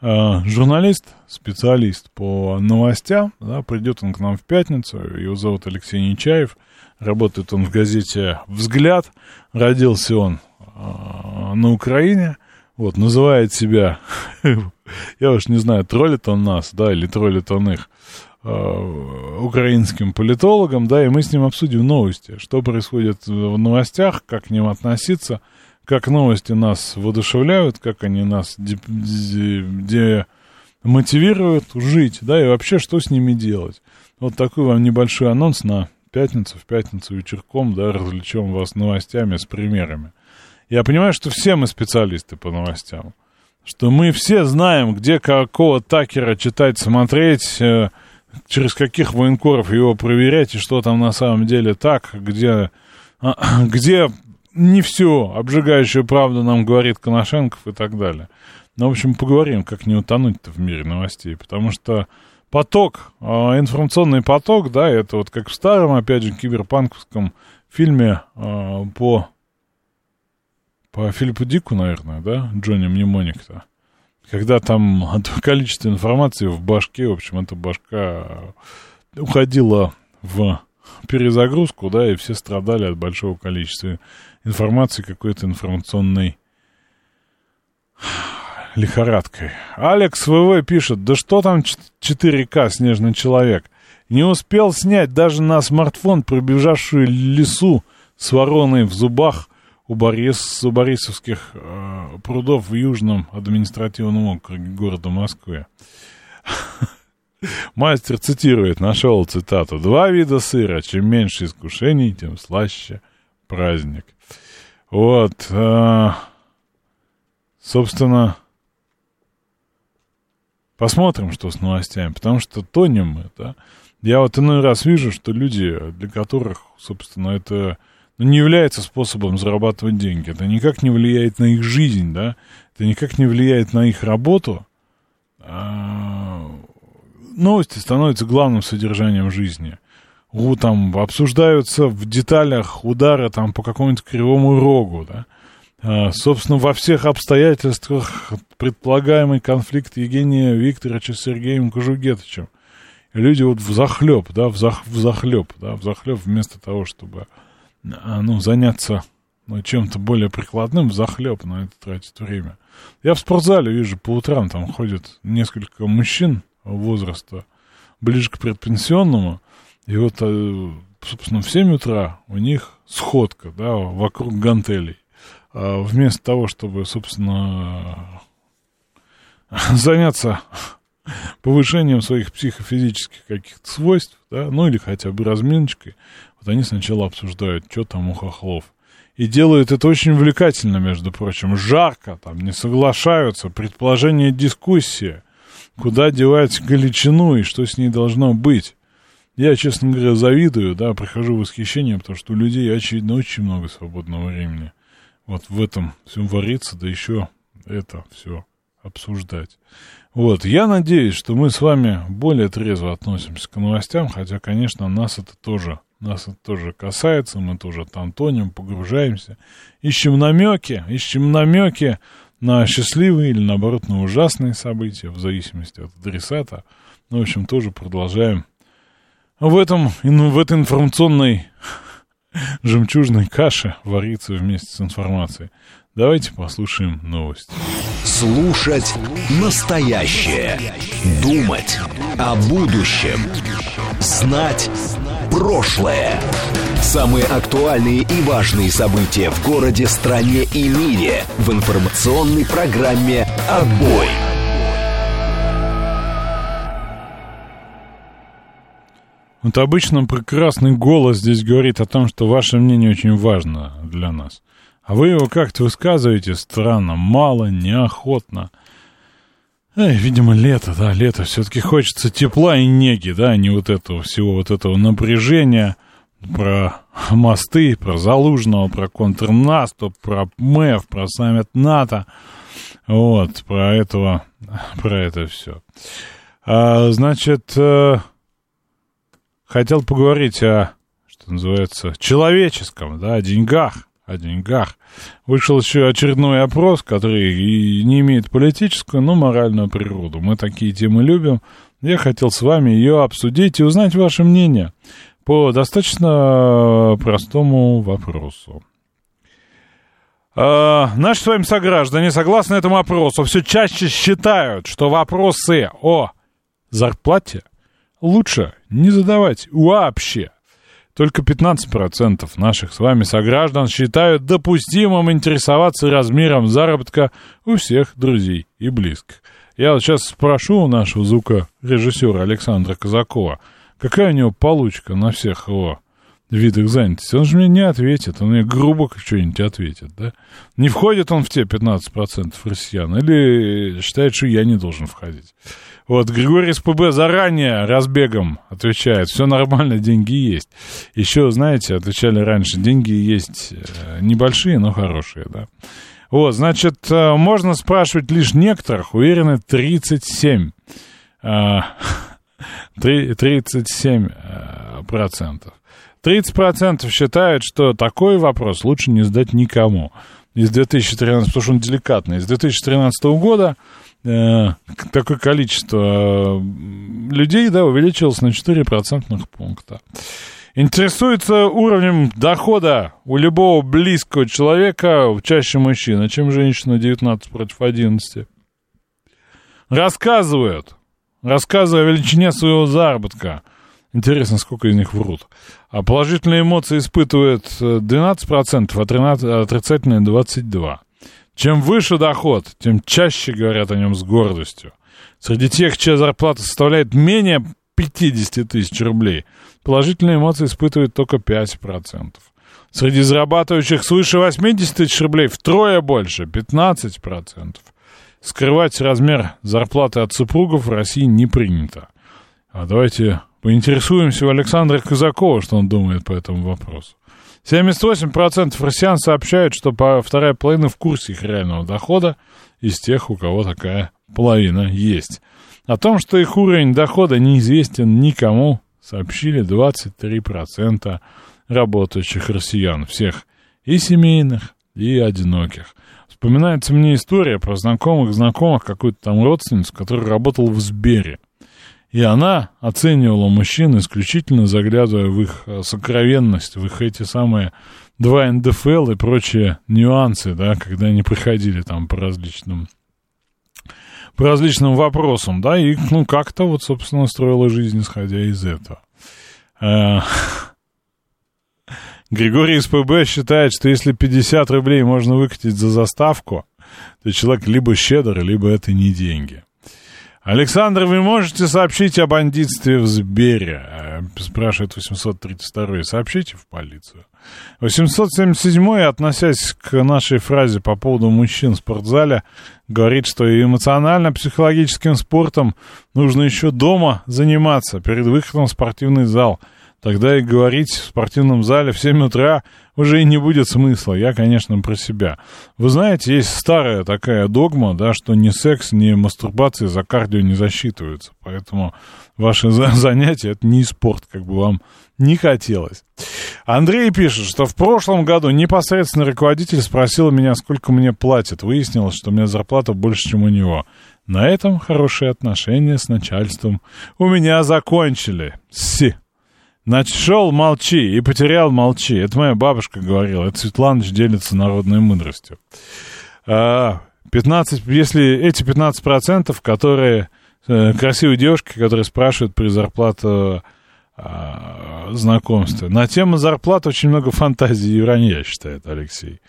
Speaker 1: э, журналист, специалист по новостям, да, придет он к нам в пятницу, его зовут Алексей Нечаев, работает он в газете «Взгляд», родился он э, на Украине, вот, называет себя, [LAUGHS] я уж не знаю, троллит он нас, да, или троллит он их, украинским политологом, да, и мы с ним обсудим новости, что происходит в новостях, как к ним относиться, как новости нас воодушевляют, как они нас демотивируют жить, да, и вообще, что с ними делать. Вот такой вам небольшой анонс на пятницу, в пятницу вечерком, да, развлечем вас новостями с примерами. Я понимаю, что все мы специалисты по новостям, что мы все знаем, где какого такера читать, смотреть, э, через каких военкоров его проверять, и что там на самом деле так, где, а, [CLEARS THROAT] где не все, обжигающую правду нам говорит Коношенков и так далее. Ну, в общем, поговорим, как не утонуть-то в мире новостей, потому что поток, э, информационный поток, да, это вот как в старом, опять же, киберпанковском фильме э, по, по Филиппу Дику, наверное, да, Джонни Мнемоник-то, когда там количество информации в башке, в общем, эта башка уходила в перезагрузку, да, и все страдали от большого количества информации какой-то информационной лихорадкой. Алекс ВВ пишет, да что там 4К, снежный человек. Не успел снять даже на смартфон пробежавшую лесу с вороной в зубах у, Борис, у Борисовских э, прудов в Южном административном округе города Москвы. [LAUGHS] Мастер цитирует, нашел цитату. Два вида сыра. Чем меньше искушений, тем слаще праздник. Вот. Э, собственно, посмотрим, что с новостями, потому что тонем да. Я вот иной раз вижу, что люди, для которых, собственно, это не является способом зарабатывать деньги, это никак не влияет на их жизнь, да, это никак не влияет на их работу, а новости становятся главным содержанием жизни. У, там обсуждаются в деталях удары там по какому-нибудь кривому рогу, да. А, собственно, во всех обстоятельствах предполагаемый конфликт Евгения Викторовича с Сергеем Кожугетовичем. И люди вот в захлеб, да, в, зах, в захлеб, да, в захлеб вместо того, чтобы, ну, заняться ну, чем-то более прикладным, захлеб на это тратить время. Я в спортзале вижу по утрам, там ходят несколько мужчин возраста ближе к предпенсионному, и вот, э, собственно, в 7 утра у них сходка, да, вокруг гантелей. А вместо того, чтобы, собственно, [LAUGHS] заняться повышением своих психофизических каких-то свойств, да, ну или хотя бы разминочкой, вот они сначала обсуждают, что там у хохлов. И делают это очень увлекательно, между прочим, жарко, там не соглашаются, предположение дискуссии, куда девать галичину и что с ней должно быть. Я, честно говоря, завидую, да, прихожу в восхищение, потому что у людей, очевидно, очень много свободного времени. Вот в этом всем вариться, да еще это все обсуждать. Вот, я надеюсь, что мы с вами более трезво относимся к новостям, хотя, конечно, нас это тоже, нас это тоже касается, мы тоже там тонем, погружаемся, ищем намеки, ищем намеки на счастливые или, наоборот, на ужасные события, в зависимости от адресата. Ну, в общем, тоже продолжаем в этом, в этой информационной [LAUGHS] жемчужной каше вариться вместе с информацией. Давайте послушаем новости.
Speaker 3: Слушать настоящее. Думать о будущем. Знать прошлое. Самые актуальные и важные события в городе, стране и мире в информационной программе «Отбой».
Speaker 1: Вот обычно прекрасный голос здесь говорит о том, что ваше мнение очень важно для нас. А вы его как-то высказываете странно, мало, неохотно. Эй, видимо, лето, да, лето. Все-таки хочется тепла и неги, да, а не вот этого всего, вот этого напряжения про мосты, про Залужного, про контрнаступ, про МЭФ, про саммит НАТО. Вот, про этого, про это все. А, значит, э, хотел поговорить о, что называется, человеческом, да, о деньгах, о деньгах. Вышел еще очередной опрос, который не имеет политическую, но моральную природу. Мы такие темы любим. Я хотел с вами ее обсудить и узнать ваше мнение по достаточно простому вопросу. Э, наши с вами сограждане, согласно этому опросу, все чаще считают, что вопросы о зарплате лучше не задавать вообще. Только 15% наших с вами сограждан считают допустимым интересоваться размером заработка у всех друзей и близких. Я вот сейчас спрошу у нашего звукорежиссера Александра Казакова, какая у него получка на всех его видах занятости. Он же мне не ответит, он мне грубо что-нибудь ответит, да? Не входит он в те 15% россиян или считает, что я не должен входить. Вот, Григорий СПБ заранее разбегом отвечает, все нормально, деньги есть. Еще, знаете, отвечали раньше, деньги есть э, небольшие, но хорошие, да. Вот, значит, э, можно спрашивать лишь некоторых, уверены, 37. 37 [LAUGHS] э, процентов. 30% считают, что такой вопрос лучше не задать никому. Из 2013, потому что он деликатный, из 2013 года такое количество э, людей, да, увеличилось на 4 процентных пункта. Интересуется уровнем дохода у любого близкого человека, чаще мужчина, чем женщина 19 против 11. Рассказывают, рассказывая о величине своего заработка – Интересно, сколько из них врут. А положительные эмоции испытывают 12%, а 13, отрицательные 22%. Чем выше доход, тем чаще говорят о нем с гордостью. Среди тех, чья зарплата составляет менее 50 тысяч рублей, положительные эмоции испытывают только 5%. Среди зарабатывающих свыше 80 тысяч рублей втрое больше, 15%. Скрывать размер зарплаты от супругов в России не принято. А давайте Поинтересуемся у Александра Казакова, что он думает по этому вопросу. 78% россиян сообщают, что вторая половина в курсе их реального дохода из тех, у кого такая половина есть. О том, что их уровень дохода неизвестен никому, сообщили 23% работающих россиян, всех и семейных, и одиноких. Вспоминается мне история про знакомых знакомых, какую-то там родственницу, который работал в Сбере – и она оценивала мужчин, исключительно заглядывая в их э, сокровенность, в их эти самые два НДФЛ и прочие нюансы, да, когда они приходили там по различным по различным вопросам, да, и, ну, как-то вот, собственно, строила жизнь, исходя из этого. Э, [LAUGHS] Григорий СПБ считает, что если 50 рублей можно выкатить за заставку, то человек либо щедр, либо это не деньги. Александр, вы можете сообщить о бандитстве в Сбере? Э, спрашивает 832 Сообщите в полицию. 877 относясь к нашей фразе по поводу мужчин в спортзале, говорит, что эмоционально-психологическим спортом нужно еще дома заниматься перед выходом в спортивный зал – тогда и говорить в спортивном зале в 7 утра уже и не будет смысла. Я, конечно, про себя. Вы знаете, есть старая такая догма, да, что ни секс, ни мастурбация за кардио не засчитываются. Поэтому ваши [LAUGHS] занятия — это не спорт, как бы вам не хотелось. Андрей пишет, что в прошлом году непосредственно руководитель спросил меня, сколько мне платят. Выяснилось, что у меня зарплата больше, чем у него. На этом хорошие отношения с начальством у меня закончили. Си. Значит, шел молчи и потерял молчи. Это моя бабушка говорила. Это Светланыч делится народной мудростью. 15, а, если эти 15%, которые э, красивые девушки, которые спрашивают при зарплате а, знакомстве. На тему зарплат очень много фантазии и вранья, считает Алексей.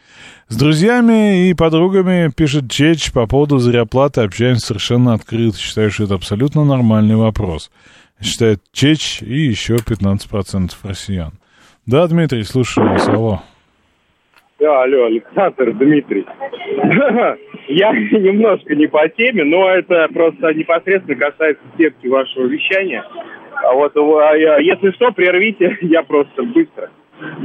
Speaker 1: С друзьями и подругами, пишет Чеч, по поводу зарплаты общаемся совершенно открыто. Считаю, что это абсолютно нормальный вопрос считает Чеч и еще 15% россиян. Да, Дмитрий, слушаю вас, алло.
Speaker 9: Да, алло, Александр, Дмитрий. [LAUGHS] Я [LAUGHS] немножко не по теме, но это просто непосредственно касается сетки вашего вещания. А вот а если что, прервите, [LAUGHS] я просто быстро.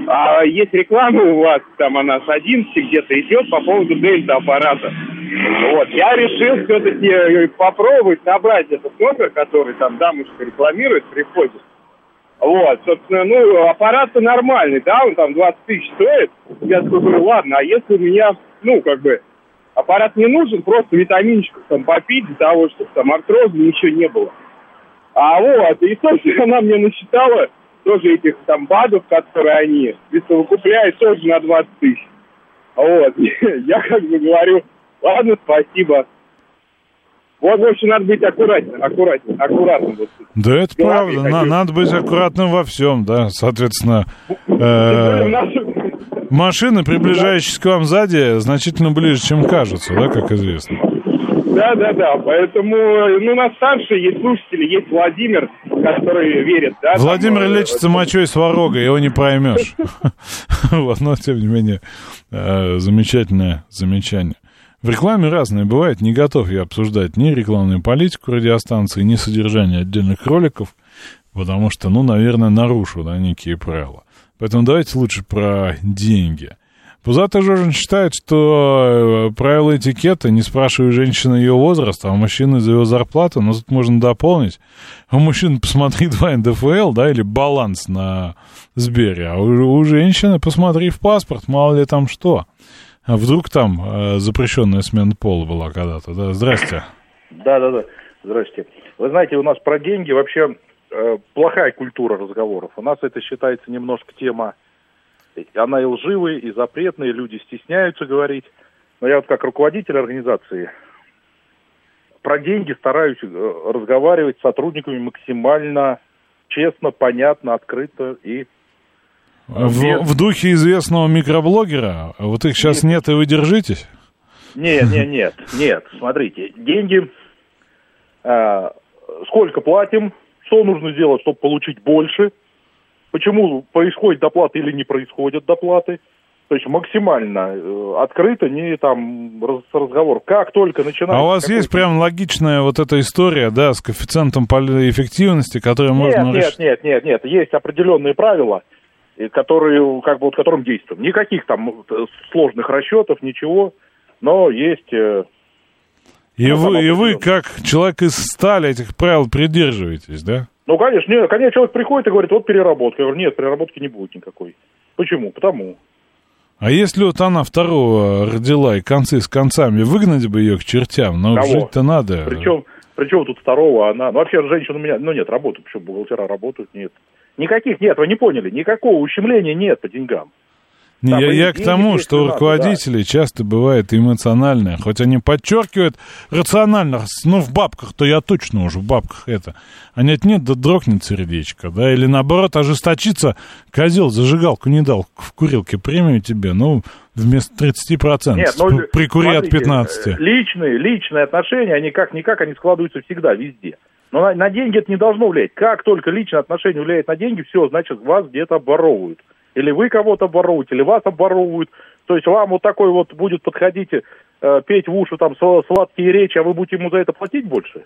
Speaker 9: А есть реклама у вас, там она с 11 где-то идет по поводу дельта аппарата. Вот, я решил все-таки э, попробовать набрать этот номер, который там дамушка рекламирует, приходит. Вот, собственно, ну, аппарат-то нормальный, да, он там 20 тысяч стоит. Я говорю, ладно, а если у меня, ну, как бы, аппарат не нужен, просто витаминчиков там попить для того, чтобы там артроза ничего не было. А вот, и, [LAUGHS] собственно, она мне насчитала тоже этих там БАДов, которые они присовокупляют, тоже на 20 тысяч. Вот, [LAUGHS] я как бы говорю, ладно, спасибо. Вот, в общем, надо быть аккуратным, аккуратным, аккуратным. Вот.
Speaker 1: Да, это правда. На, надо быть аккуратным во всем, да. Соответственно, э, машины, приближающиеся к вам сзади, значительно ближе, чем кажутся, да, как известно.
Speaker 9: Да, да, да. Поэтому, ну, у нас старшие есть слушатели, есть Владимир, который верит, да.
Speaker 1: Владимир
Speaker 9: там,
Speaker 1: лечится мочой сварога, его не проймешь. [LAUGHS] Вот, но тем не менее, э, замечательное замечание. В рекламе разное бывает. Не готов я обсуждать ни рекламную политику радиостанции, ни содержание отдельных роликов, потому что, ну, наверное, нарушу да, некие правила. Поэтому давайте лучше про деньги. Пузатый Жожин считает, что э, правила этикета, не спрашивая женщины ее возраста, а мужчины за ее зарплату, но тут можно дополнить. У мужчин посмотри два НДФЛ, да, или баланс на Сбере, а у, у женщины посмотри в паспорт, мало ли там что. А вдруг там э, запрещенная смена пола была когда-то, да? Здрасте.
Speaker 4: Да, да, да. Здрасте. Вы знаете, у нас про деньги вообще э, плохая культура разговоров. У нас это считается немножко тема, она и лживая, и запретная, люди стесняются говорить. Но я вот как руководитель организации про деньги стараюсь э, разговаривать с сотрудниками максимально честно, понятно, открыто и
Speaker 1: в, в духе известного микроблогера? Вот их сейчас нет, нет и вы держитесь?
Speaker 4: Нет, нет, нет, нет. Смотрите, деньги, э, сколько платим, что нужно сделать, чтобы получить больше, почему происходит доплата или не происходит доплаты. То есть максимально э, открыто, не там раз, разговор. Как только начинается...
Speaker 1: А у вас есть прям логичная вот эта история, да, с коэффициентом эффективности, которую
Speaker 4: нет,
Speaker 1: можно...
Speaker 4: Нет, нет, нет, нет, есть определенные правила – которые, как бы, вот которым действуем. Никаких там э, сложных расчетов, ничего, но есть... Э,
Speaker 1: и, ну, вы, и вы, как человек из стали, этих правил придерживаетесь, да?
Speaker 4: Ну, конечно, нет, конечно, человек приходит и говорит, вот переработка. Я говорю, нет, переработки не будет никакой. Почему? Потому.
Speaker 1: А если вот она второго родила и концы с концами, выгнать бы ее к чертям, но жить-то надо.
Speaker 4: Причем, причем тут второго она... Ну, вообще, женщина у меня... Ну, нет, работают, почему бухгалтера работают, нет. Никаких нет, вы не поняли, никакого ущемления нет по деньгам.
Speaker 1: Не, я, я к тому, что у руководителей да. часто бывает эмоциональное, хоть они подчеркивают рационально, ну, в бабках-то я точно уже в бабках это. А нет, нет, да дрогнет сердечко, да, или наоборот ожесточиться, козел зажигалку не дал, в курилке премию тебе, ну, вместо 30%, нет, ну, прикури от 15%.
Speaker 4: Личные, личные отношения, они как-никак, они складываются всегда, везде. Но на, на деньги это не должно влиять. Как только личное отношение влияет на деньги, все, значит, вас где-то обворовывают. Или вы кого-то обворовываете, или вас обворовывают. То есть вам вот такой вот будет подходить, э, петь в уши там сладкие речи, а вы будете ему за это платить больше?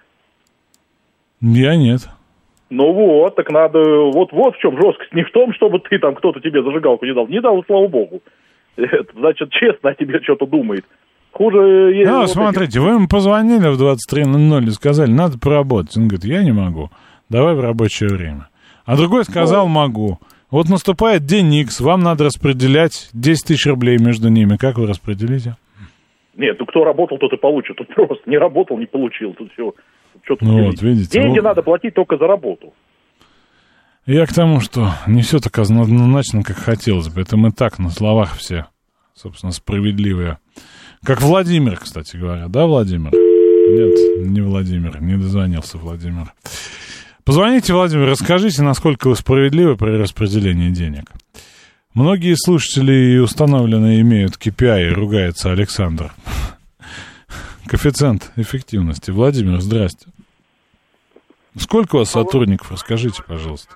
Speaker 1: Я нет.
Speaker 4: Ну вот, так надо, вот, вот в чем жесткость. Не в том, чтобы ты там, кто-то тебе зажигалку не дал. Не дал, слава богу. Это, [LAUGHS] значит, честно о тебе что-то думает. Хуже...
Speaker 1: Есть ну, вот смотрите, эти... вы ему позвонили в 23.00 и сказали, надо поработать. Он говорит, я не могу, давай в рабочее время. А другой сказал, ну... могу. Вот наступает день X, вам надо распределять 10 тысяч рублей между ними. Как вы распределите?
Speaker 4: Нет, ну кто работал, тот и получит. Тут просто не работал, не получил. Тут все. Что тут
Speaker 1: ну вот, видите.
Speaker 4: Деньги вот... надо платить только за работу.
Speaker 1: Я к тому, что не все так однозначно, как хотелось бы. Это мы так на словах все, собственно, справедливые. Как Владимир, кстати говоря, да, Владимир? Нет, не Владимир, не дозвонился Владимир. Позвоните, Владимир, расскажите, насколько вы справедливы при распределении денег. Многие слушатели установленные имеют KPI, ругается Александр. Коэффициент эффективности. Владимир, здрасте. Сколько у вас сотрудников, расскажите, пожалуйста.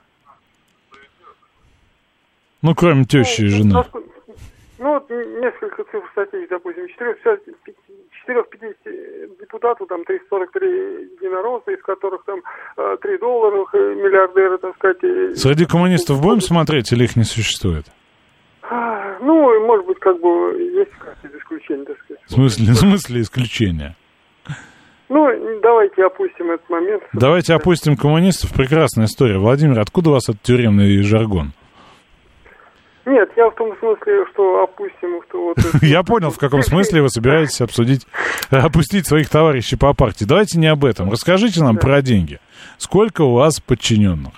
Speaker 1: Ну, кроме тещи и жены.
Speaker 10: Ну, вот несколько цифр статей, допустим, 450 депутатов, там 343 единоросса, из которых там 3 доллара миллиардеры, так сказать.
Speaker 1: Среди коммунистов будем смотреть или их не существует?
Speaker 10: А, ну, может быть, как бы есть какие-то исключения, так сказать.
Speaker 1: В смысле, в смысле исключения?
Speaker 10: Ну, давайте опустим этот момент.
Speaker 1: Давайте опустим коммунистов. Прекрасная история. Владимир, откуда у вас этот тюремный жаргон?
Speaker 10: Нет, я в том смысле, что опустим, что вот... [LAUGHS]
Speaker 1: Я понял, в каком смысле вы собираетесь обсудить, э, опустить своих товарищей по партии. Давайте не об этом. Расскажите нам про деньги. Сколько у вас подчиненных?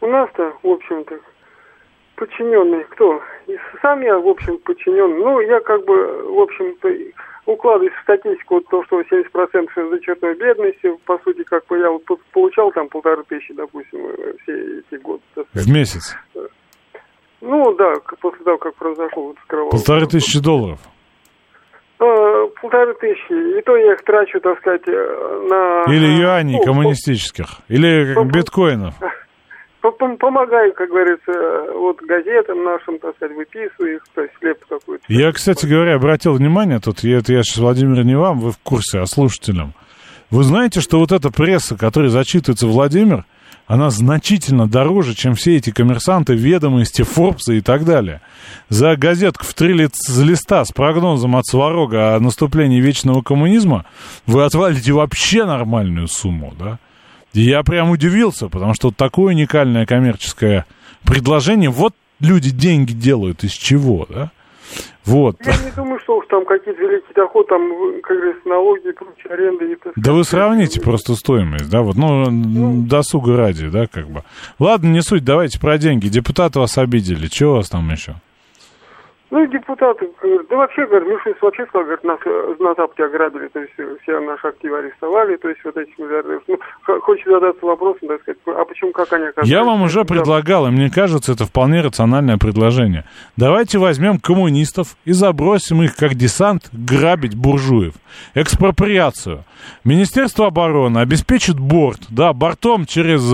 Speaker 10: У нас-то, в общем-то, подчиненный кто? И сам я, в общем, подчиненный. Ну, я как бы, в общем-то, укладываюсь в статистику вот то, что 70% за чертой бедности, по сути, как бы я вот получал там полторы тысячи, допустим, э, все эти годы. сказать.
Speaker 1: В месяц?
Speaker 10: Ну, да, после того, как произошел вот кровавый.
Speaker 1: Полторы тысячи долларов.
Speaker 10: Э, полторы тысячи. И то я их трачу, так сказать, э, на...
Speaker 1: Или юаней
Speaker 10: ну,
Speaker 1: коммунистических. Или как биткоинов. [LAUGHS]
Speaker 10: по- по- Помогаю, как говорится, э, вот газетам нашим, так сказать, выписываю их, то есть хлеб какой-то.
Speaker 1: Я, кстати говоря, обратил внимание, тут я, это я сейчас, Владимир, не вам, вы в курсе, а слушателям. Вы знаете, что вот эта пресса, которой зачитывается Владимир, она значительно дороже, чем все эти коммерсанты, ведомости, Форбсы и так далее. За газетку в три листа с прогнозом от Сварога о наступлении вечного коммунизма вы отвалите вообще нормальную сумму, да? И я прям удивился, потому что такое уникальное коммерческое предложение, вот люди деньги делают из чего, да? Вот.
Speaker 10: Я не думаю, что уж там какие-то великие доходы, там, как говорится, налоги прочие аренды. И, так
Speaker 1: Да вы сравните просто стоимость, да, вот, ну, м, досуга ради, да, как бы. Ладно, не суть, давайте про деньги. Депутаты вас обидели, чего у вас там еще?
Speaker 10: Ну, и депутаты, говорят, да вообще, говорят, Мишустин вообще сказал, говорит, нас э, на Западе ограбили, то есть э, все наши активы арестовали, то есть вот этих миллиардеров. Ну, хочется задаться вопросом, так сказать, а почему, как они оказались?
Speaker 1: Я вам уже предлагал, и мне кажется, это вполне рациональное предложение. Давайте возьмем коммунистов и забросим их как десант грабить буржуев. Экспроприацию. Министерство обороны обеспечит борт, да, бортом через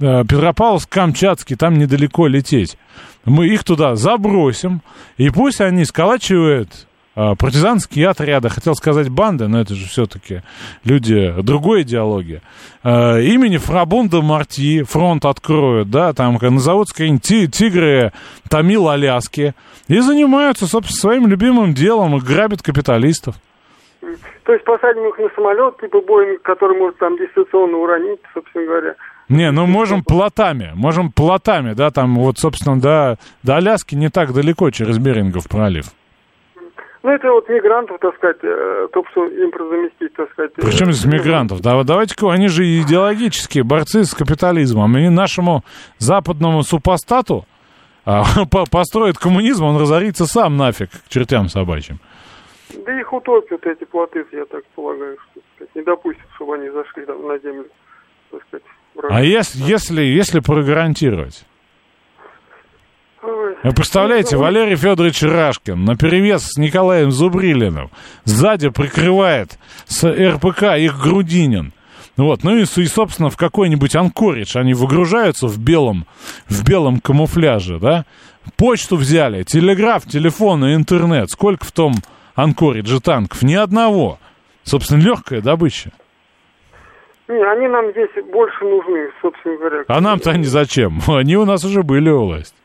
Speaker 1: э, э, Петропавловск-Камчатский, там недалеко лететь. Мы их туда забросим, и пусть они сколачивают э, партизанские отряды, хотел сказать банды, но это же все-таки люди другой идеологии. Э, имени Фрабунда Марти фронт откроют, да, там назовут какие-нибудь ти- тигры Тамил Аляски, и занимаются, собственно, своим любимым делом и грабят капиталистов.
Speaker 10: То есть посадим их на самолет, типа Боинг, который может там дистанционно уронить, собственно говоря.
Speaker 1: Не, ну можем плотами, можем плотами, да, там вот, собственно, до, до Аляски не так далеко через Берингов пролив.
Speaker 10: Ну, это вот мигрантов, так сказать, э, только что им заместить, так сказать. э,
Speaker 1: Причем из мигрантов, да, давайте-ка, они же идеологические борцы с капитализмом, и нашему западному супостату а, [LAUGHS] по- построит коммунизм, он разорится сам нафиг к чертям собачьим.
Speaker 10: Да их утопят эти плоты, я так полагаю, что так сказать, не допустят, чтобы они зашли там на землю, так сказать.
Speaker 1: А если, если, если прогарантировать? Вы представляете, Валерий Федорович Рашкин на перевес с Николаем Зубрилиным сзади прикрывает с РПК их Грудинин. Вот, ну и, и, собственно, в какой-нибудь анкоридж они выгружаются в белом, в белом камуфляже, да? Почту взяли, телеграф, телефон и интернет. Сколько в том анкоридже танков? Ни одного. Собственно, легкая добыча.
Speaker 10: Не, они нам здесь больше нужны, собственно говоря.
Speaker 1: А нам-то они зачем? [LAUGHS] Они у нас уже были у власти.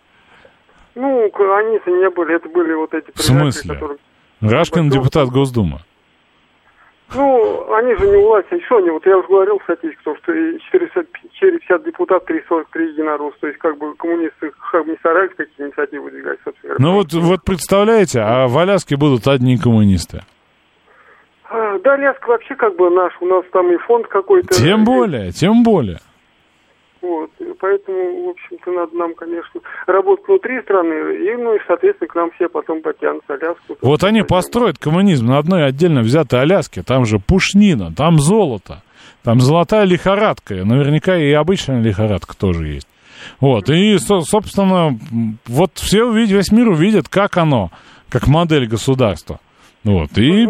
Speaker 10: Ну, они-то не были, это были вот эти
Speaker 1: В смысле?
Speaker 10: которые...
Speaker 1: Рашкин депутат Госдумы.
Speaker 10: Ну, они же не у власти, еще они, вот я уже говорил статистику, то, что и 450, 450 депутатов, 343 единорос, то есть как бы коммунисты как бы не старались какие инициативы выдвигать, собственно говоря.
Speaker 1: Ну вот, вот представляете, а в Аляске будут одни коммунисты.
Speaker 10: А, Да, Ляск вообще как бы наш, у нас там и фонд какой-то.
Speaker 1: Тем более, тем более.
Speaker 10: Вот, поэтому, в общем-то, надо нам, конечно, работать внутри страны, и, ну, и, соответственно, к нам все потом потянутся Аляску.
Speaker 1: Вот они построят коммунизм на одной отдельно взятой Аляске. Там же пушнина, там золото, там золотая лихорадка. Наверняка и обычная лихорадка тоже есть. Вот, и, со- собственно, вот все увидят, весь мир увидит, как оно, как модель государства. Вот, и...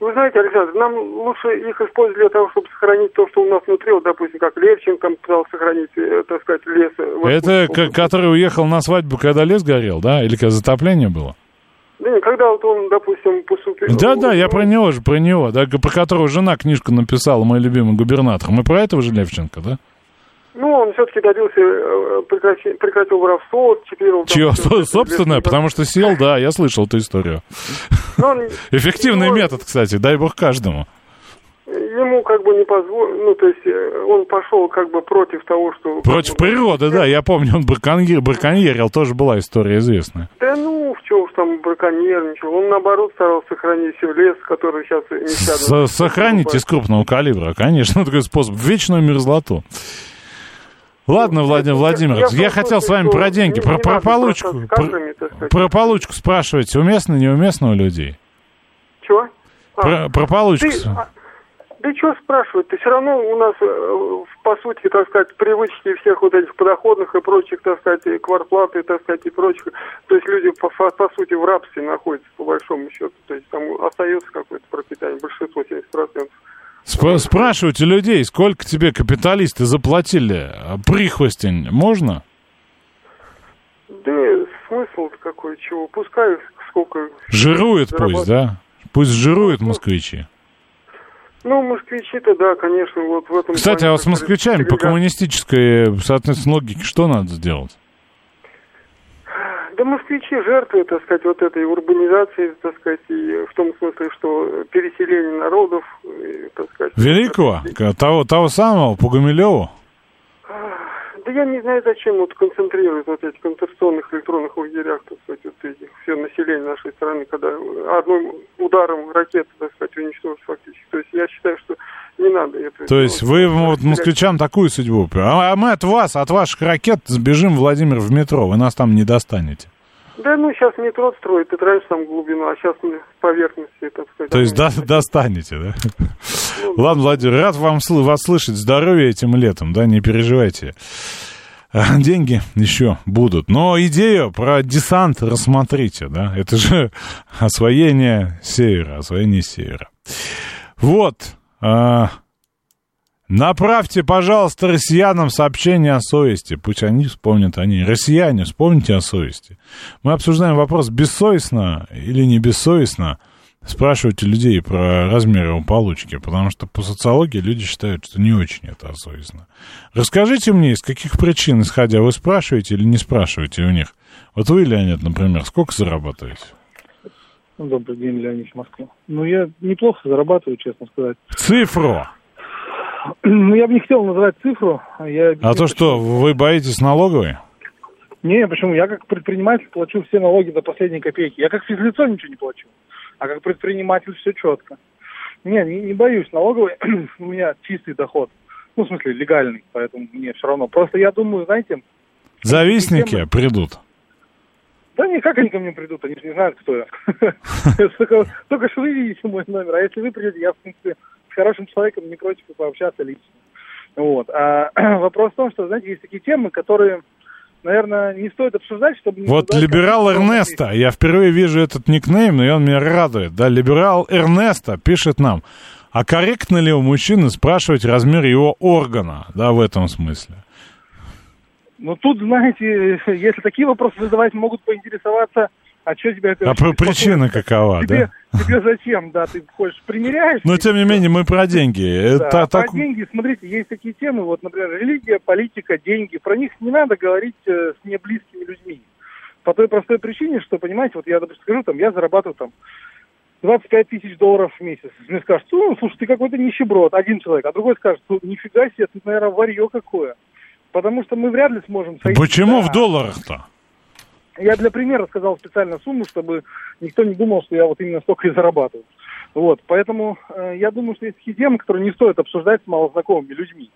Speaker 10: Вы знаете, Александр, нам лучше их использовать для того, чтобы сохранить то, что у нас внутри, вот, допустим, как Левченко пытался сохранить, э, так сказать, лес.
Speaker 1: Это к- который уехал на свадьбу, когда лес горел, да? Или когда затопление было?
Speaker 10: Да не, когда вот он, допустим, поступил...
Speaker 1: Да, да, я про него же, про него, да, про которого жена книжку написала, мой любимый губернатор. Мы про этого же Левченко, да?
Speaker 10: Ну, он все-таки добился, э, прекрати- прекратил воровство, теперь он... там
Speaker 1: Чего,
Speaker 10: всё-
Speaker 1: собственное? Потому что сел, да, я слышал эту историю.
Speaker 10: Ну, он- [LAUGHS]
Speaker 1: Эффективный
Speaker 10: ну,
Speaker 1: метод, кстати, дай бог каждому.
Speaker 10: Ему как бы не позволил, ну, то есть э, он пошел как бы против того, что...
Speaker 1: Против природы, да, я помню, он браконьер, браконьерил, тоже была история известная.
Speaker 10: Да ну, в чем уж там браконьерничал. Он, наоборот, старался сохранить все лес, который сейчас.
Speaker 1: С- Сохранить из крупного калибра, конечно, [LAUGHS] такой способ. Вечную мерзлоту. Ладно, Владимир Владимирович,
Speaker 10: я
Speaker 1: я хотел с вами про деньги, про, про получку. Про, про получку спрашиваете, уместно, неуместно у людей?
Speaker 10: Чего? А,
Speaker 1: Про, про получку.
Speaker 10: ты, а, да что спрашивать, ты все равно у нас, э, по сути, так сказать, привычки всех вот этих подоходных и прочих, так сказать, и кварплаты, так сказать, и прочих. То есть люди, по, по, по сути, в рабстве находятся, по большому счету. То есть там остается какое-то пропитание, большинство, 70%.
Speaker 1: Спр- спрашивайте людей, сколько тебе капиталисты заплатили? А Прихвостень можно?
Speaker 10: Да смысл какой, чего? Пускай сколько...
Speaker 1: Жирует пусть, да? Пусть жируют москвичи.
Speaker 10: Ну, москвичи-то, да, конечно, вот в этом...
Speaker 1: Кстати, а вот с москвичами по коммунистической, соответственно, логике что надо сделать?
Speaker 10: Да москвичи жертвы, так сказать, вот этой урбанизации, так сказать, и в том смысле, что переселение народов, и, так сказать...
Speaker 1: Великого? Того, того самого, Пугумилеву?
Speaker 10: Да я не знаю, зачем вот концентрируют вот эти концентрационных электронных лагерях, так сказать, вот эти, все население нашей страны, когда одним ударом ракеты, так сказать, уничтожить фактически. То есть я считаю, что не надо это
Speaker 1: То есть вы вот москвичам такую судьбу? А а мы от вас, от ваших ракет сбежим, Владимир, в метро, вы нас там не достанете.
Speaker 10: Да, ну, сейчас метро строят, это раньше там глубину, а сейчас на поверхности, так сказать.
Speaker 1: То есть до- достанете, да? Ладно, Владимир, рад вам вас слышать. Здоровья этим летом, да, не переживайте. А, Деньги еще будут. Но идею про десант рассмотрите, да. Это же освоение севера, освоение севера. Вот. а, Направьте, пожалуйста, россиянам сообщение о совести. Пусть они вспомнят они. Россияне, вспомните о совести. Мы обсуждаем вопрос, бессовестно или не бессовестно спрашивать у людей про размеры его получки, потому что по социологии люди считают, что не очень это совестно. Расскажите мне, из каких причин, исходя, вы спрашиваете или не спрашиваете у них? Вот вы, Леонид, например, сколько зарабатываете?
Speaker 11: Добрый день, Леонид Москва. Ну, я неплохо зарабатываю, честно сказать.
Speaker 1: Цифру!
Speaker 11: Ну, я бы не хотел называть цифру. Я...
Speaker 1: А то что, вы боитесь налоговой?
Speaker 11: Не, почему? Я как предприниматель плачу все налоги до последней копейки. Я как физлицо ничего не плачу. А как предприниматель все четко. Не, не, не боюсь налоговой. [CLEARS THROAT] У меня чистый доход. Ну, в смысле, легальный, поэтому мне все равно. Просто я думаю, знаете...
Speaker 1: Завистники придут.
Speaker 11: Да никак они ко мне придут, они же не знают, кто я. [LAUGHS] Только что вы видите мой номер, а если вы придете, я, в принципе, с хорошим человеком не против пообщаться лично. Вот. А [CLEARS THROAT] вопрос в том, что, знаете, есть такие темы, которые, наверное, не стоит обсуждать, чтобы... не
Speaker 1: Вот либерал. Эрнеста, я впервые вижу этот никнейм, и он меня радует. Да, либерал Эрнеста пишет нам, а корректно ли у мужчины спрашивать размер его органа, да, в этом смысле?
Speaker 11: Ну, тут, знаете, [LAUGHS] если такие вопросы задавать, могут поинтересоваться, а что тебя это...
Speaker 1: А причина какова,
Speaker 11: тебе,
Speaker 1: да?
Speaker 11: тебе зачем, да, ты хочешь, примеряешь?
Speaker 1: Но тем не менее мы про деньги.
Speaker 11: Да,
Speaker 1: Это
Speaker 11: а
Speaker 1: так...
Speaker 11: Про деньги, смотрите, есть такие темы, вот, например, религия, политика, деньги. Про них не надо говорить э, с неблизкими людьми. По той простой причине, что, понимаете, вот я, допустим, скажу, там, я зарабатываю там 25 тысяч долларов в месяц. Мне скажут, ну, слушай, ты какой-то нищеброд, один человек, а другой скажет, ну, нифига себе, ты, наверное, варье какое. Потому что мы вряд ли сможем сойти.
Speaker 1: Почему
Speaker 11: Да.
Speaker 1: в долларах-то?
Speaker 11: Я для примера сказал специально сумму, чтобы никто не думал, что я вот именно столько и зарабатываю. Вот, поэтому э, я думаю, что есть темы, которые не стоит обсуждать с малознакомыми людьми.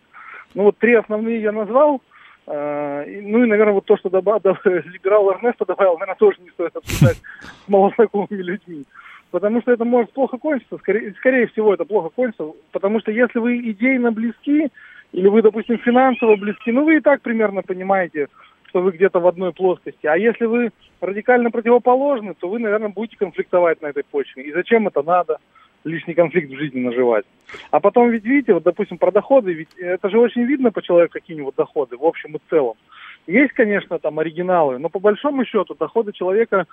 Speaker 11: Ну вот три основные я назвал. Э, и- ну и, наверное, вот то, что добав- [LAUGHS] либерал Эрнесто добавил, наверное, тоже не стоит обсуждать [LAUGHS] с малознакомыми людьми. Потому что это может плохо кончиться. Скорее, скорее всего, это плохо кончится. Потому что если вы идейно близки, или вы, допустим, финансово близки, ну вы и так примерно понимаете, что вы где-то в одной плоскости. А если вы радикально противоположны, то вы, наверное, будете конфликтовать на этой почве. И зачем это надо? лишний конфликт в жизни наживать. А потом ведь, видите, вот, допустим, про доходы, ведь это же очень видно по человеку, какие у него доходы, в общем и целом. Есть, конечно, там оригиналы, но по большому счету доходы человека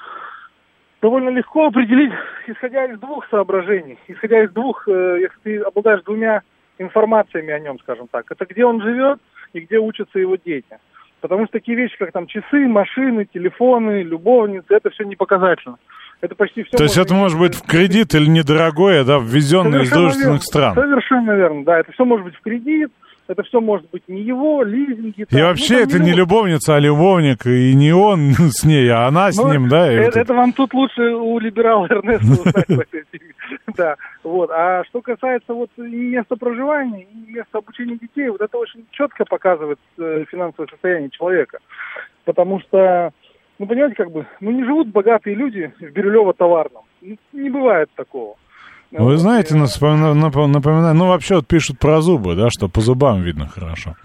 Speaker 11: довольно легко определить, исходя из двух соображений, исходя из двух, э, если ты обладаешь двумя информациями о нем, скажем так. Это где он живет и где учатся его дети. Потому что такие вещи, как там часы, машины, телефоны, любовницы, это все не показательно. Это почти все.
Speaker 1: То есть это может быть в кредит или недорогое, да, ввезенное из дружественных стран.
Speaker 11: Совершенно верно, да. Это все может быть в кредит, это все может быть не его, лизинги.
Speaker 1: И там, вообще
Speaker 11: ну,
Speaker 1: это не любовница, а любовник, и не он [LAUGHS] с ней, а она с
Speaker 11: Ну,
Speaker 1: ним, да? и
Speaker 11: Это,
Speaker 1: вот
Speaker 11: это вам тут лучше у либерала Эрнеста узнать. [LAUGHS] Да, вот. А что касается вот и места проживания, и места обучения детей, вот это очень четко показывает э, финансовое состояние человека. Потому что, ну, понимаете, как бы, ну, не живут богатые люди в Бирюлево-товарном. Не бывает такого.
Speaker 1: Вы знаете, напоминаю, ну вообще вот пишут про зубы, да, что по зубам видно хорошо.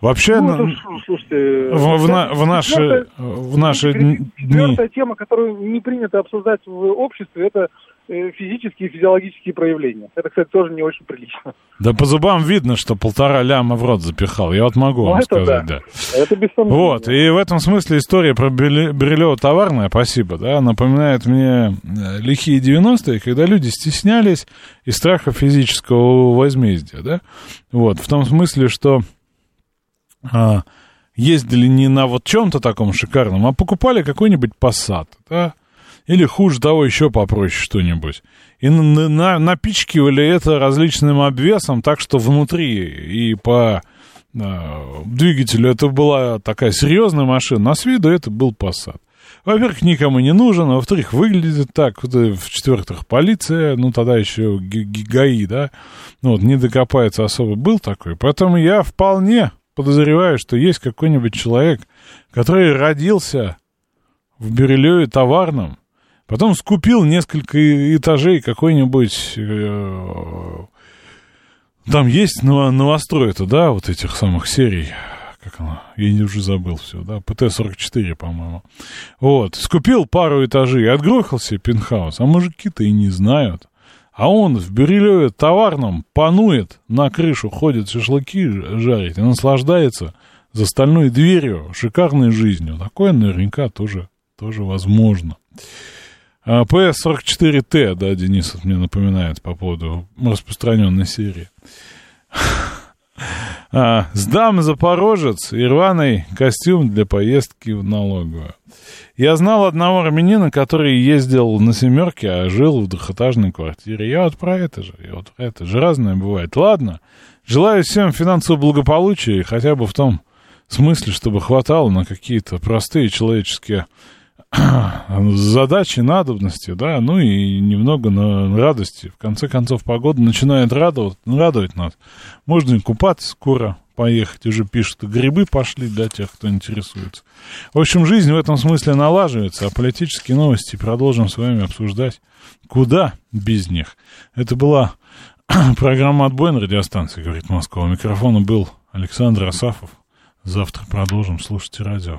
Speaker 1: Вообще,
Speaker 11: Ну,
Speaker 1: ну,
Speaker 11: это, слушайте,
Speaker 1: в, в на- в наши, в наши дни...
Speaker 11: Четвертая тема, которую не принято обсуждать в обществе, это физические и физиологические проявления. Это, кстати, тоже не очень прилично.
Speaker 1: Да по зубам видно, что полтора ляма в рот запихал. Я вот могу
Speaker 11: Ну,
Speaker 1: вам сказать,
Speaker 11: да.
Speaker 1: да.
Speaker 11: Это без сомнения.
Speaker 1: Вот, и в этом смысле история про Брилева товарная, спасибо, да, напоминает мне э, лихие 90-е, когда люди стеснялись из страха физического возмездия, да, вот, в том смысле, что а, ездили не на вот чем-то таком шикарном, а покупали какой-нибудь Passat, да, или хуже того, еще попроще что-нибудь. И на- на- напичкивали это различным обвесом, так что внутри и по э, двигателю это была такая серьезная машина, а с виду это был Passat. Во-первых, никому не нужен, а во-вторых, выглядит так, в-четвертых, полиция, ну, тогда еще Г- Г- ГАИ, да, ну, вот, не докопается особо, был такой, поэтому я вполне подозреваю, что есть какой-нибудь человек, который родился в Бирюлеве товарном, потом скупил несколько этажей какой-нибудь... э, там есть ново- новострой-то, да, вот этих самых серий, как оно, я не уже забыл все, да, ПТ-44, по-моему. Вот, скупил пару этажей, отгрохал себе пентхаус, а мужики-то и не знают. А он в Бирюлеве товарном панует, на крышу ходит шашлыки жарить и наслаждается за стальной дверью шикарной жизнью. Такое наверняка тоже, тоже возможно. А, PS44T, да, Денис вот мне напоминает по поводу распространенной серии. [LAUGHS] А, сдам Запорожец и рваный костюм для поездки в налоговую. Я знал одного армянина, который ездил на семерке, а жил в двухэтажной квартире. Я вот про это же, я вот про это же разное бывает. Ладно, желаю всем финансового благополучия, хотя бы в том смысле, чтобы хватало на какие-то простые человеческие [CLEARS THROAT] задачи, надобности, да, ну и немного на радости. В конце концов, погода начинает радовать, радовать нас. Можно и купаться скоро, поехать, уже пишут, грибы пошли для тех, кто интересуется. В общем, жизнь в этом смысле налаживается, а политические новости продолжим с вами обсуждать. Куда без них? Это была [CLEARS THROAT] программа «Отбой» на радиостанции, говорит Москва. У микрофона был Александр Асафов. Завтра продолжим. Слушайте радио.